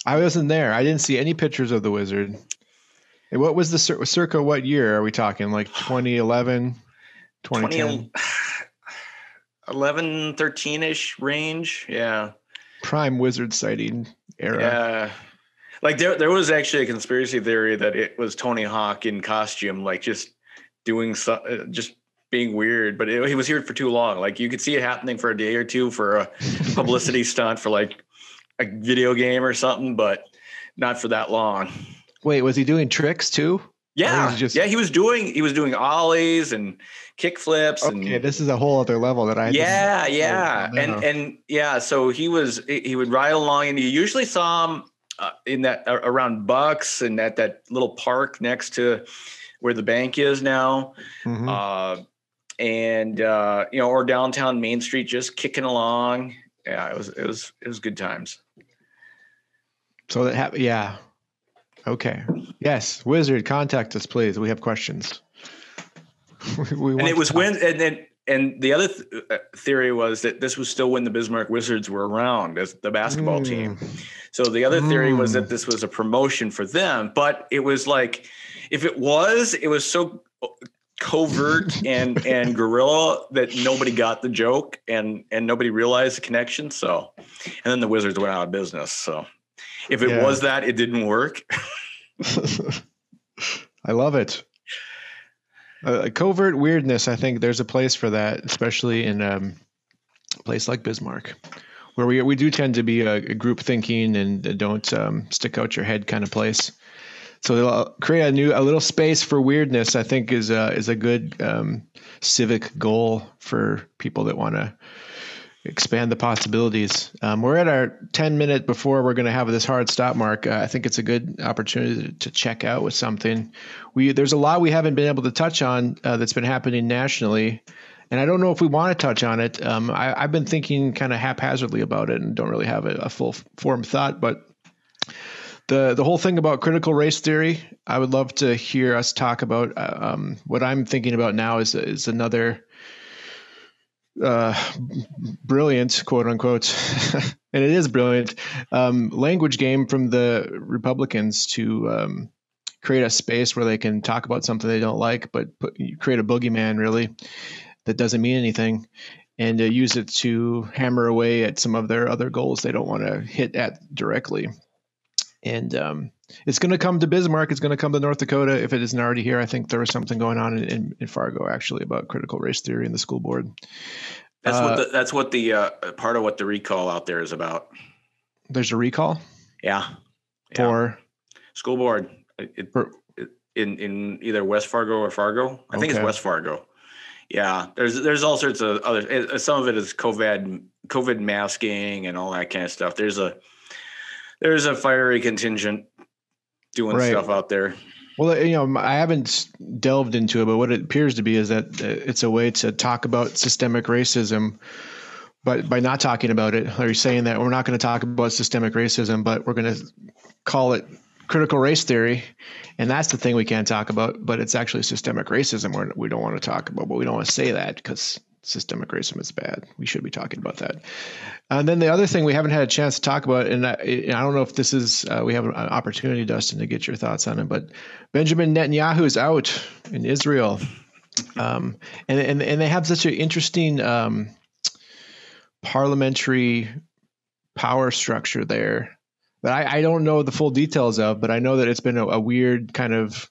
I wasn't there. I didn't see any pictures of the wizard. And what was the cir- circa? What year are we talking? Like 2011, 2010? 20, 11, 13 ish range. Yeah. Prime wizard sighting era. Yeah. Like there, there was actually a conspiracy theory that it was Tony Hawk in costume, like just doing so, uh, just being weird. But it, he was here for too long. Like you could see it happening for a day or two for a publicity stunt for like a video game or something, but not for that long. Wait, was he doing tricks too? Yeah, just- yeah, he was doing he was doing ollies and kick flips Okay, and this is a whole other level that I. yeah, yeah, and and yeah. So he was he would ride along, and you usually saw him uh, in that uh, around Bucks and at that little park next to where the bank is now, Mhm. uh, and uh, you know, or downtown Main Street, just kicking along. Yeah, it was it was it was good times. so that hap- yeah. Okay. Yes, wizard, contact us, please. We have questions. we, and it was when and then and the other th- uh, theory was that this was still when the Bismarck Wizards were around as the basketball mm. team. So the other theory mm. was that mm. this was a promotion for them, but it was like if it was, it was so covert and and guerrilla that nobody got the joke and and nobody realized the connection. So, and then the Wizards went out of business. So, if it yeah. was that, it didn't work. I love it. Uh, covert weirdness. I think there's a place for that, especially in um, a place like Bismarck, where we we do tend to be a, a group thinking and don't um, stick out your head kind of place. So they'll uh, create a new, a little space for weirdness. I think is a is a good um, civic goal for people that want to expand the possibilities. Um, we're at our 10 minute before we're going to have this hard stop mark. Uh, I think it's a good opportunity to check out with something. We there's a lot we haven't been able to touch on uh, that's been happening nationally. And I don't know if we want to touch on it. Um, I, have been thinking kind of haphazardly about it and don't really have a, a full form thought. But the the whole thing about critical race theory, I would love to hear us talk about. Uh, um, what I'm thinking about now is is another uh, brilliant quote unquote, and it is brilliant um, language game from the Republicans to um, create a space where they can talk about something they don't like, but put, create a boogeyman really that doesn't mean anything and uh, use it to hammer away at some of their other goals they don't want to hit at directly and um, it's going to come to Bismarck. It's going to come to North Dakota if it isn't already here. I think there was something going on in, in, in Fargo actually about critical race theory in the school board. That's uh, what the, that's what the uh, part of what the recall out there is about. There's a recall. Yeah. For yeah. school board it, for, it, in in either West Fargo or Fargo. I think it's West Fargo. Yeah, there's there's all sorts of other. Some of it is COVID COVID masking and all that kind of stuff. There's a there's a fiery contingent doing right. stuff out there. Well, you know, I haven't delved into it, but what it appears to be is that uh, it's a way to talk about systemic racism. But by not talking about it, are you saying that we're not going to talk about systemic racism, but we're going to call it critical race theory, and that's the thing we can't talk about. But it's actually systemic racism. We're, we don't want to talk about, but we don't want to say that because systemic racism is bad. We should be talking about that. And then the other thing we haven't had a chance to talk about, and I, I don't know if this is, uh, we have an opportunity, Dustin, to get your thoughts on it, but Benjamin Netanyahu is out in Israel. Um, and, and, and they have such an interesting um, parliamentary power structure there that I, I, don't know the full details of, but I know that it's been a, a weird kind of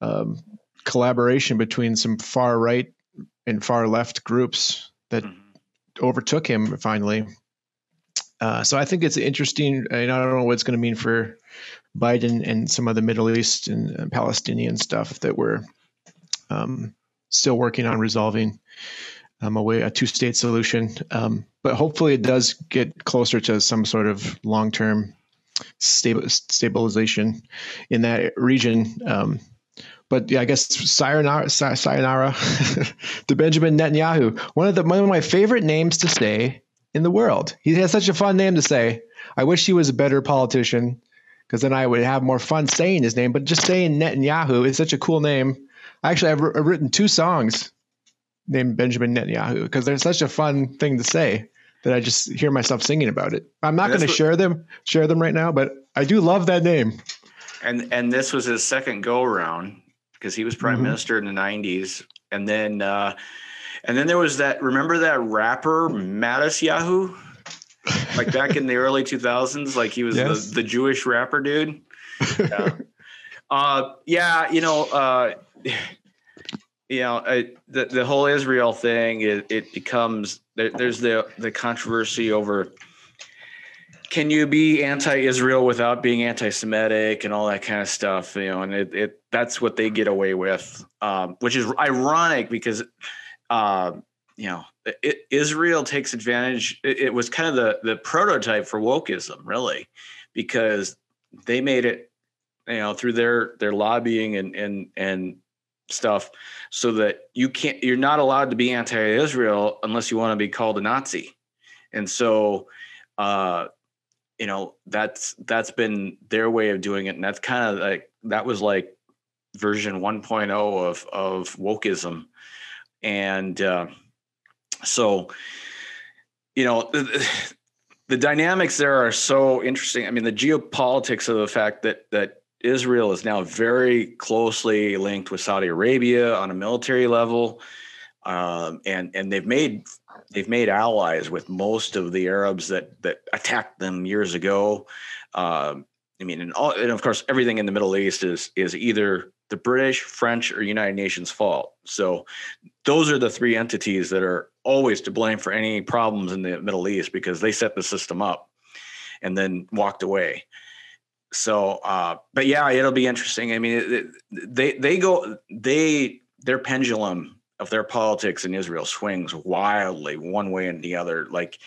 um, collaboration between some far right and far left groups that mm-hmm. overtook him finally. Uh, so I think it's interesting. And I don't know what it's going to mean for Biden and some of the Middle East and, and Palestinian stuff that we're um, still working on resolving um, a way a two state solution. Um, but hopefully, it does get closer to some sort of long term stabilization in that region. Um, but yeah, I guess sayonara, sayonara to Benjamin Netanyahu, one of the one of my favorite names to say in the world. He has such a fun name to say. I wish he was a better politician because then I would have more fun saying his name. But just saying Netanyahu is such a cool name. Actually, I've, I've written two songs named Benjamin Netanyahu because they're such a fun thing to say that I just hear myself singing about it. I'm not going to share them share them right now, but I do love that name. And and this was his second go around because he was prime mm-hmm. minister in the 90s and then uh, and then there was that remember that rapper Matisyahu? like back in the early 2000s like he was yes. the, the jewish rapper dude yeah. uh, yeah you know uh, you know uh, the, the whole israel thing it, it becomes there, there's the the controversy over can you be anti-Israel without being anti-Semitic and all that kind of stuff? You know, and it, it that's what they get away with, um, which is ironic because, uh, you know, it, Israel takes advantage. It, it, was kind of the the prototype for wokeism, really, because they made it, you know, through their their lobbying and and and stuff, so that you can't, you're not allowed to be anti-Israel unless you want to be called a Nazi, and so. Uh, you know that's that's been their way of doing it and that's kind of like that was like version 1.0 of of wokeism and uh, so you know the, the dynamics there are so interesting. I mean, the geopolitics of the fact that that Israel is now very closely linked with Saudi Arabia on a military level, um, and and they've made they've made allies with most of the Arabs that that attacked them years ago. Um, I mean, and, all, and of course, everything in the Middle East is is either the British, French, or United Nations fault. So those are the three entities that are always to blame for any problems in the Middle East because they set the system up and then walked away. So, uh, but yeah, it'll be interesting. I mean, it, they they go they their pendulum of their politics in Israel swings wildly one way and the other. Like,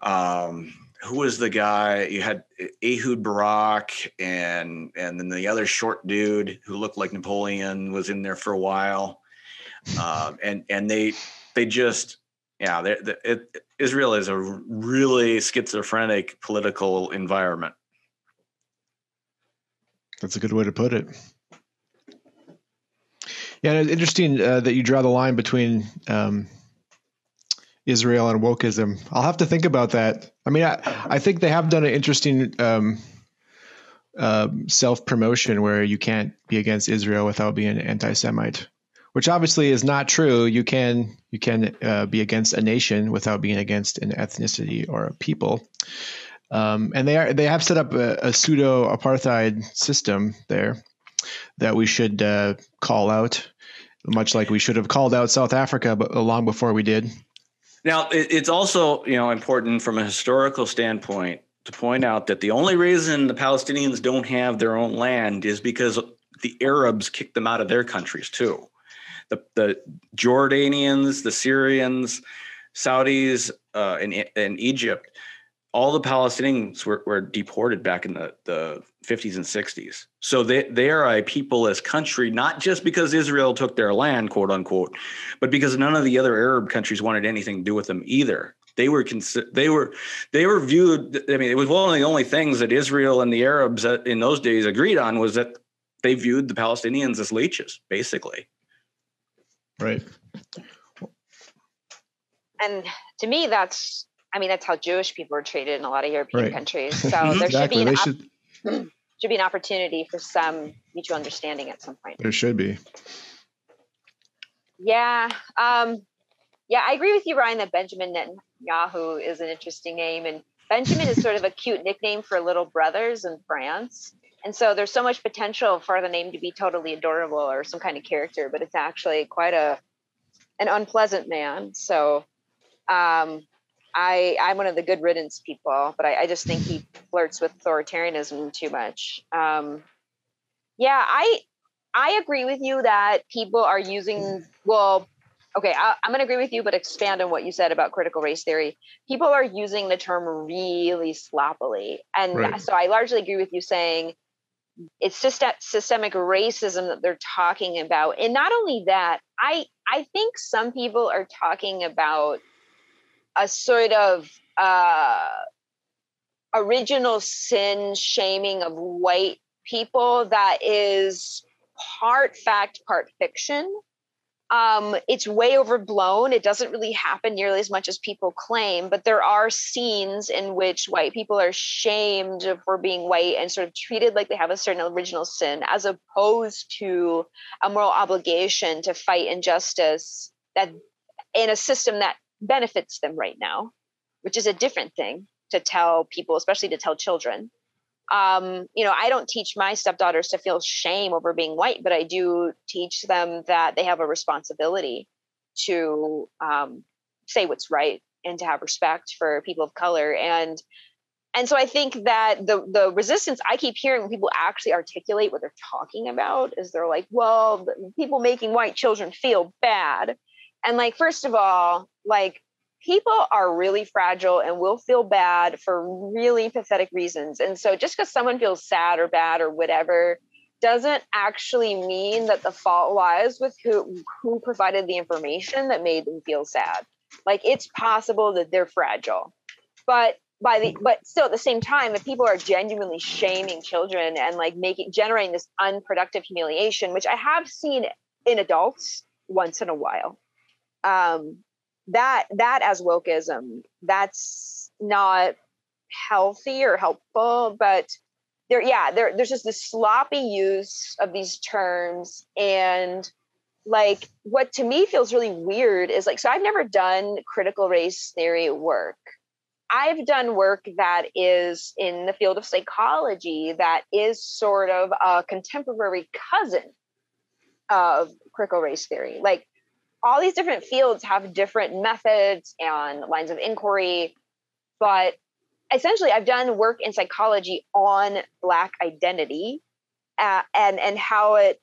um, who was the guy? You had Ehud Barak and and then the other short dude who looked like Napoleon was in there for a while, um, and and they they just yeah, they, they, it, Israel is a really schizophrenic political environment. That's a good way to put it. Yeah, it's interesting uh, that you draw the line between um, Israel and wokeism. I'll have to think about that. I mean, I, I think they have done an interesting um, uh, self promotion where you can't be against Israel without being anti Semite, which obviously is not true. You can you can uh, be against a nation without being against an ethnicity or a people. Um, and they are they have set up a, a pseudo apartheid system there that we should uh, call out, much like we should have called out South Africa, but long before we did. Now, it's also you know important from a historical standpoint to point out that the only reason the Palestinians don't have their own land is because the Arabs kicked them out of their countries too. The, the Jordanians, the Syrians, Saudis, uh, and, and Egypt all the Palestinians were, were deported back in the, the 50s and 60s. So they, they are a peopleless country, not just because Israel took their land, quote unquote, but because none of the other Arab countries wanted anything to do with them either. They were consi- they were they were viewed. I mean, it was one of the only things that Israel and the Arabs uh, in those days agreed on was that they viewed the Palestinians as leeches, basically. Right. And to me, that's I mean, that's how Jewish people are treated in a lot of European right. countries. So there exactly. should be an op- should... should be an opportunity for some mutual understanding at some point. There should be. Yeah. Um, yeah, I agree with you, Ryan, that Benjamin Netanyahu is an interesting name. And Benjamin is sort of a cute nickname for little brothers in France. And so there's so much potential for the name to be totally adorable or some kind of character, but it's actually quite a an unpleasant man. So um, I I'm one of the good riddance people, but I, I just think he flirts with authoritarianism too much. Um, yeah, I I agree with you that people are using well. Okay, I, I'm going to agree with you, but expand on what you said about critical race theory. People are using the term really sloppily, and right. so I largely agree with you saying it's systemic racism that they're talking about, and not only that, I I think some people are talking about a sort of uh, original sin shaming of white people that is part fact, part fiction. Um, it's way overblown. It doesn't really happen nearly as much as people claim, but there are scenes in which white people are shamed for being white and sort of treated like they have a certain original sin, as opposed to a moral obligation to fight injustice that in a system that benefits them right now, which is a different thing to tell people, especially to tell children. Um, you know, I don't teach my stepdaughters to feel shame over being white, but I do teach them that they have a responsibility to um, say what's right and to have respect for people of color. And and so I think that the the resistance I keep hearing when people actually articulate what they're talking about is they're like, well, people making white children feel bad. And like, first of all, like people are really fragile and will feel bad for really pathetic reasons. And so just because someone feels sad or bad or whatever doesn't actually mean that the fault lies with who who provided the information that made them feel sad. Like it's possible that they're fragile. But by the but still at the same time if people are genuinely shaming children and like making generating this unproductive humiliation which i have seen in adults once in a while um, that that as wokeism, that's not healthy or helpful, but there, yeah, there, there's just this sloppy use of these terms and like what to me feels really weird is like so i've never done critical race theory work. I've done work that is in the field of psychology that is sort of a contemporary cousin of critical race theory. Like all these different fields have different methods and lines of inquiry but essentially i've done work in psychology on black identity uh, and and how it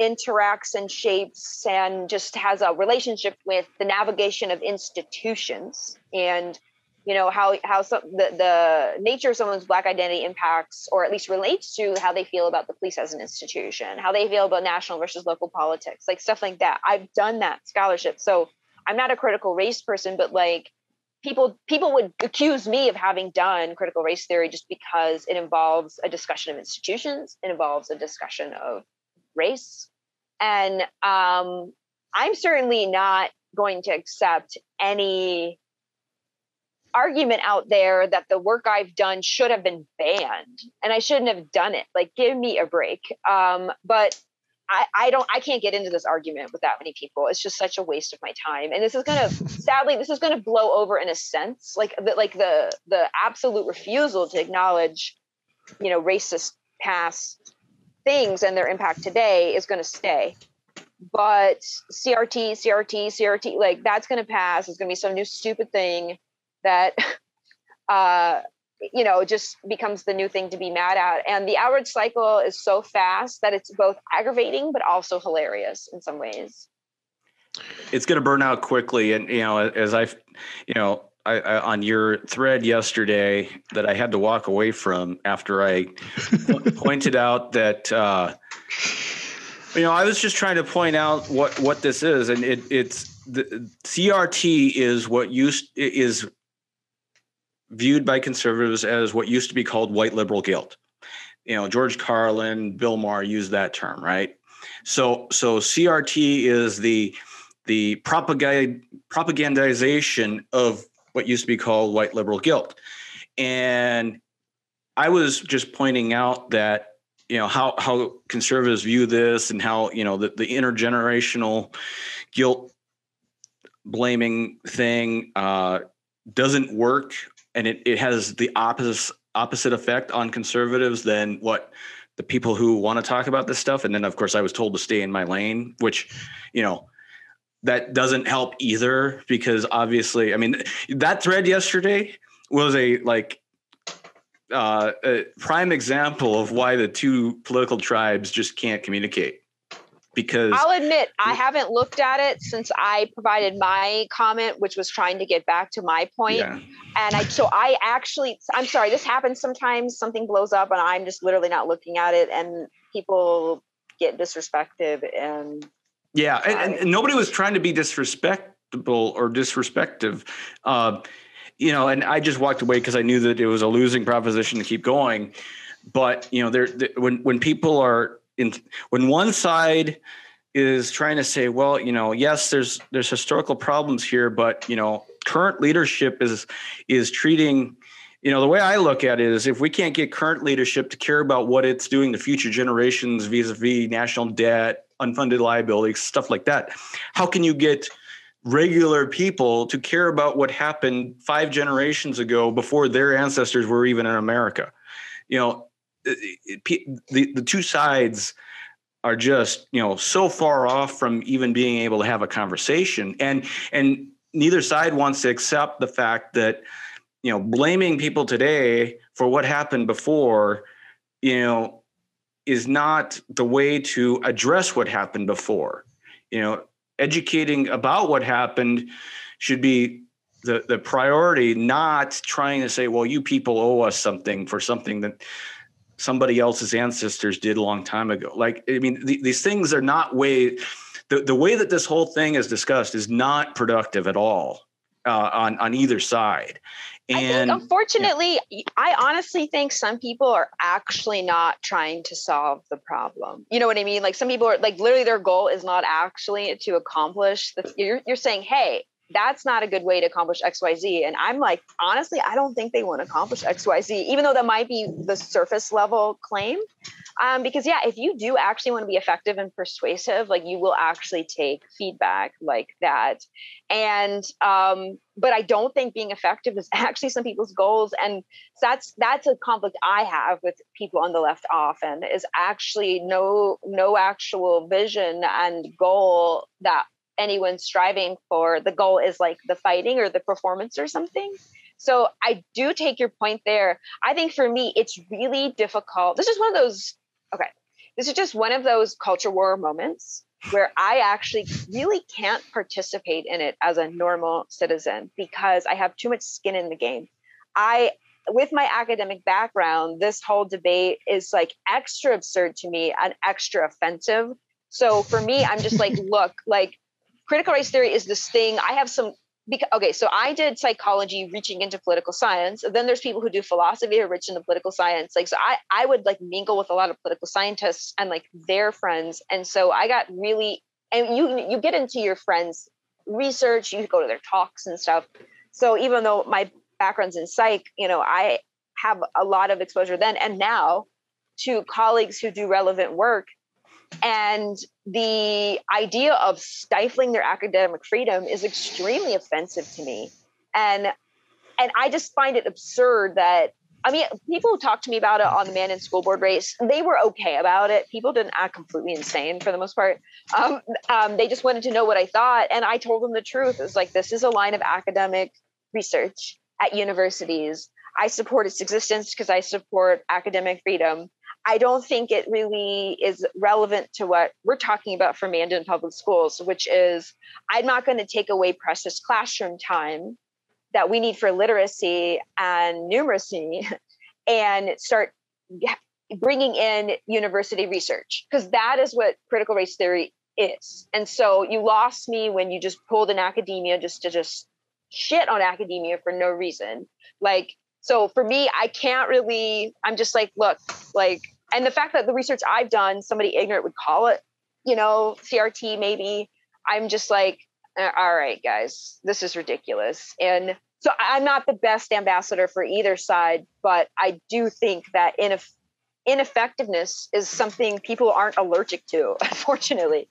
interacts and shapes and just has a relationship with the navigation of institutions and you know how how some, the the nature of someone's black identity impacts or at least relates to how they feel about the police as an institution how they feel about national versus local politics like stuff like that i've done that scholarship so i'm not a critical race person but like people people would accuse me of having done critical race theory just because it involves a discussion of institutions it involves a discussion of race. And um, I'm certainly not going to accept any argument out there that the work I've done should have been banned and I shouldn't have done it. Like, give me a break. Um, but I, I don't I can't get into this argument with that many people. It's just such a waste of my time. And this is gonna sadly this is gonna blow over in a sense. Like the like the the absolute refusal to acknowledge, you know, racist past things and their impact today is going to stay. But CRT, CRT, CRT, like that's going to pass. It's going to be some new stupid thing that, uh, you know, just becomes the new thing to be mad at. And the outrage cycle is so fast that it's both aggravating but also hilarious in some ways. It's going to burn out quickly, and you know, as I've, you know, I, I, on your thread yesterday that I had to walk away from after I pointed out that uh, you know I was just trying to point out what what this is, and it, it's the CRT is what used is viewed by conservatives as what used to be called white liberal guilt. You know, George Carlin, Bill Maher used that term, right? So so CRT is the the propagandization of what used to be called white liberal guilt. And I was just pointing out that you know how how conservatives view this and how you know the, the intergenerational guilt blaming thing uh, doesn't work and it, it has the opposite opposite effect on conservatives than what the people who want to talk about this stuff and then of course i was told to stay in my lane which you know that doesn't help either because obviously, I mean, that thread yesterday was a like uh, a prime example of why the two political tribes just can't communicate. Because I'll admit, I haven't looked at it since I provided my comment, which was trying to get back to my point. Yeah. And I, so I actually, I'm sorry, this happens sometimes. Something blows up, and I'm just literally not looking at it, and people get disrespected and yeah, and, and, nobody was trying to be disrespectful or disrespective. Uh, you know, and I just walked away because I knew that it was a losing proposition to keep going. But you know, there when when people are in when one side is trying to say, well, you know, yes, there's there's historical problems here, but you know, current leadership is is treating you know the way i look at it is if we can't get current leadership to care about what it's doing to future generations vis-a-vis national debt unfunded liabilities, stuff like that. How can you get regular people to care about what happened five generations ago before their ancestors were even in America? You know, the, the two sides are just you know so far off from even being able to have a conversation and and neither side wants to accept the fact that you know blaming people today for what happened before you know is not the way to address what happened before. You know, educating about what happened should be the, the priority, not trying to say, well, you people owe us something for something that somebody else's ancestors did a long time ago. Like, I mean, these things are not way, the, the way that this whole thing is discussed is not productive at all. uh, on on either side. And I think, unfortunately, yeah. I honestly think some people are actually not trying to solve the problem. You know what I mean? Like some people are like literally their goal is not actually to accomplish the. You're you're saying, hey, that's not a good way to accomplish xyz and i'm like honestly i don't think they want to accomplish xyz even though that might be the surface level claim. Um, because yeah if you do actually want to be effective and persuasive like you will actually take feedback like that. And um, but i don't think being effective is actually some people's goals. And that's that's a conflict i have with people on the left often is actually no no actual vision and goal that anyone striving for the goal is like the fighting or the performance or something. So i do take your point there. I think for me it's really difficult. This is one of those okay this is just one of those culture war moments where i actually really can't participate in it as a normal citizen because i have too much skin in the game. I with my academic background this whole debate is like extra absurd to me and extra offensive. So for me i'm just like look like critical race theory is this thing. I have some because okay, so I did psychology reaching into political science. Then there's people who do philosophy who are rich in the political science. Like so I I would like mingle with a lot of political scientists and like their friends. And so I got really and you you get into your friends' research, you go to their talks and stuff. So even though my background's in psych, you know, I have a lot of exposure then and now to colleagues who do relevant work and the idea of stifling their academic freedom is extremely offensive to me. And and I just find it absurd that I mean, people who talked to me about it on the Mandan school board race, they were okay about it. People didn't act completely insane for the most part. Um, um, they just wanted to know what I thought. And I told them the truth. It was like, this is a line of academic research at universities. I support its existence because I support academic freedom. I don't think it really is relevant to what we're talking about for Mandan Public Schools, which is I'm not going to take away precious classroom time that we need for literacy and numeracy and start bringing in university research because that is what critical race theory is. And so you lost me when you just pulled in academia just to just shit on academia for no reason. Like, so for me, I can't really, I'm just like, look, like and the fact that the research I've done, somebody ignorant would call it, you know, CRT maybe. I'm just like, uh, all right, guys, this is ridiculous. And so I'm not the best ambassador for either side, but I do think that ineff- ineffectiveness is something people aren't allergic to, unfortunately.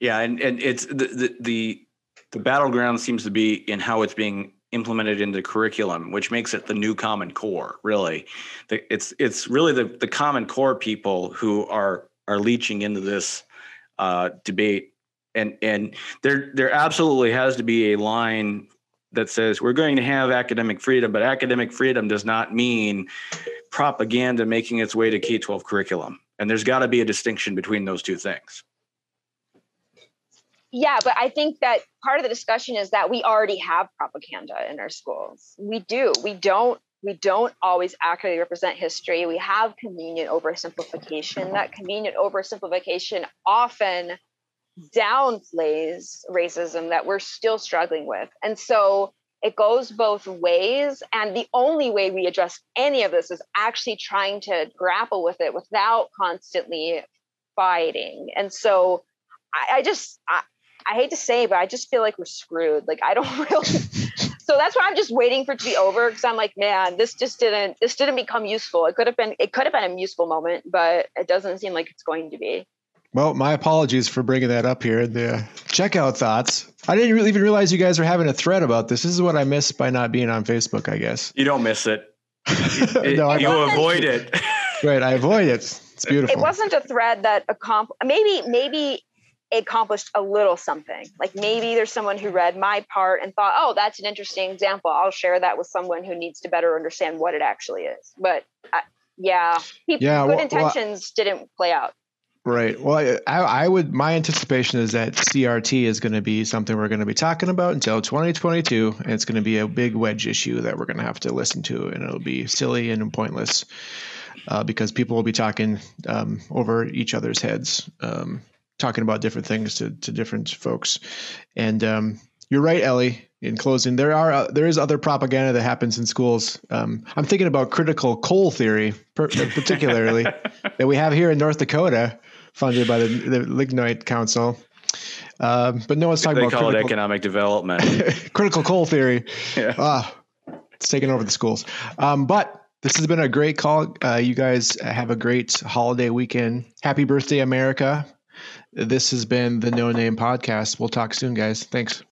Yeah, and, and it's the, the the the battleground seems to be in how it's being implemented into curriculum, which makes it the new Common Core. Really, it's it's really the the Common Core people who are are leeching into this uh, debate, and and there there absolutely has to be a line that says we're going to have academic freedom, but academic freedom does not mean propaganda making its way to K twelve curriculum, and there's got to be a distinction between those two things. Yeah, but I think that part of the discussion is that we already have propaganda in our schools. We do. We don't we don't always accurately represent history. We have convenient oversimplification. That convenient oversimplification often downplays racism that we're still struggling with. And so it goes both ways. And the only way we address any of this is actually trying to grapple with it without constantly fighting. And so I, I just, I, I hate to say, but I just feel like we're screwed. Like I don't really. so that's why I'm just waiting for it to be over because I'm like, man, this just didn't. This didn't become useful. It could have been. It could have been a useful moment, but it doesn't seem like it's going to be. Well, my apologies for bringing that up here. The checkout thoughts. I didn't really even realize you guys were having a thread about this. This is what I miss by not being on Facebook, I guess. You don't miss it. it no, you avoid it. right, I avoid it. It's beautiful. It wasn't a thread that accomplished. Maybe, maybe accomplished a little something. Like maybe there's someone who read my part and thought, oh, that's an interesting example. I'll share that with someone who needs to better understand what it actually is. But uh, yeah, people, yeah, good well, intentions well, didn't play out. Right. Well, I, I, would. My anticipation is that CRT is going to be something we're going to be talking about until 2022, and it's going to be a big wedge issue that we're going to have to listen to, and it'll be silly and pointless uh, because people will be talking um, over each other's heads. Um, talking about different things to, to different folks. And um, you're right, Ellie. In closing, there are uh, there is other propaganda that happens in schools. Um, I'm thinking about critical coal theory, per- particularly that we have here in North Dakota, funded by the, the Lignite Council. Um, but no one's talking they about call it economic development. critical coal theory. Yeah. Ah, it's taking over the schools. Um, but this has been a great call. Uh, you guys have a great holiday weekend. Happy birthday, America. This has been the No Name Podcast. We'll talk soon, guys. Thanks.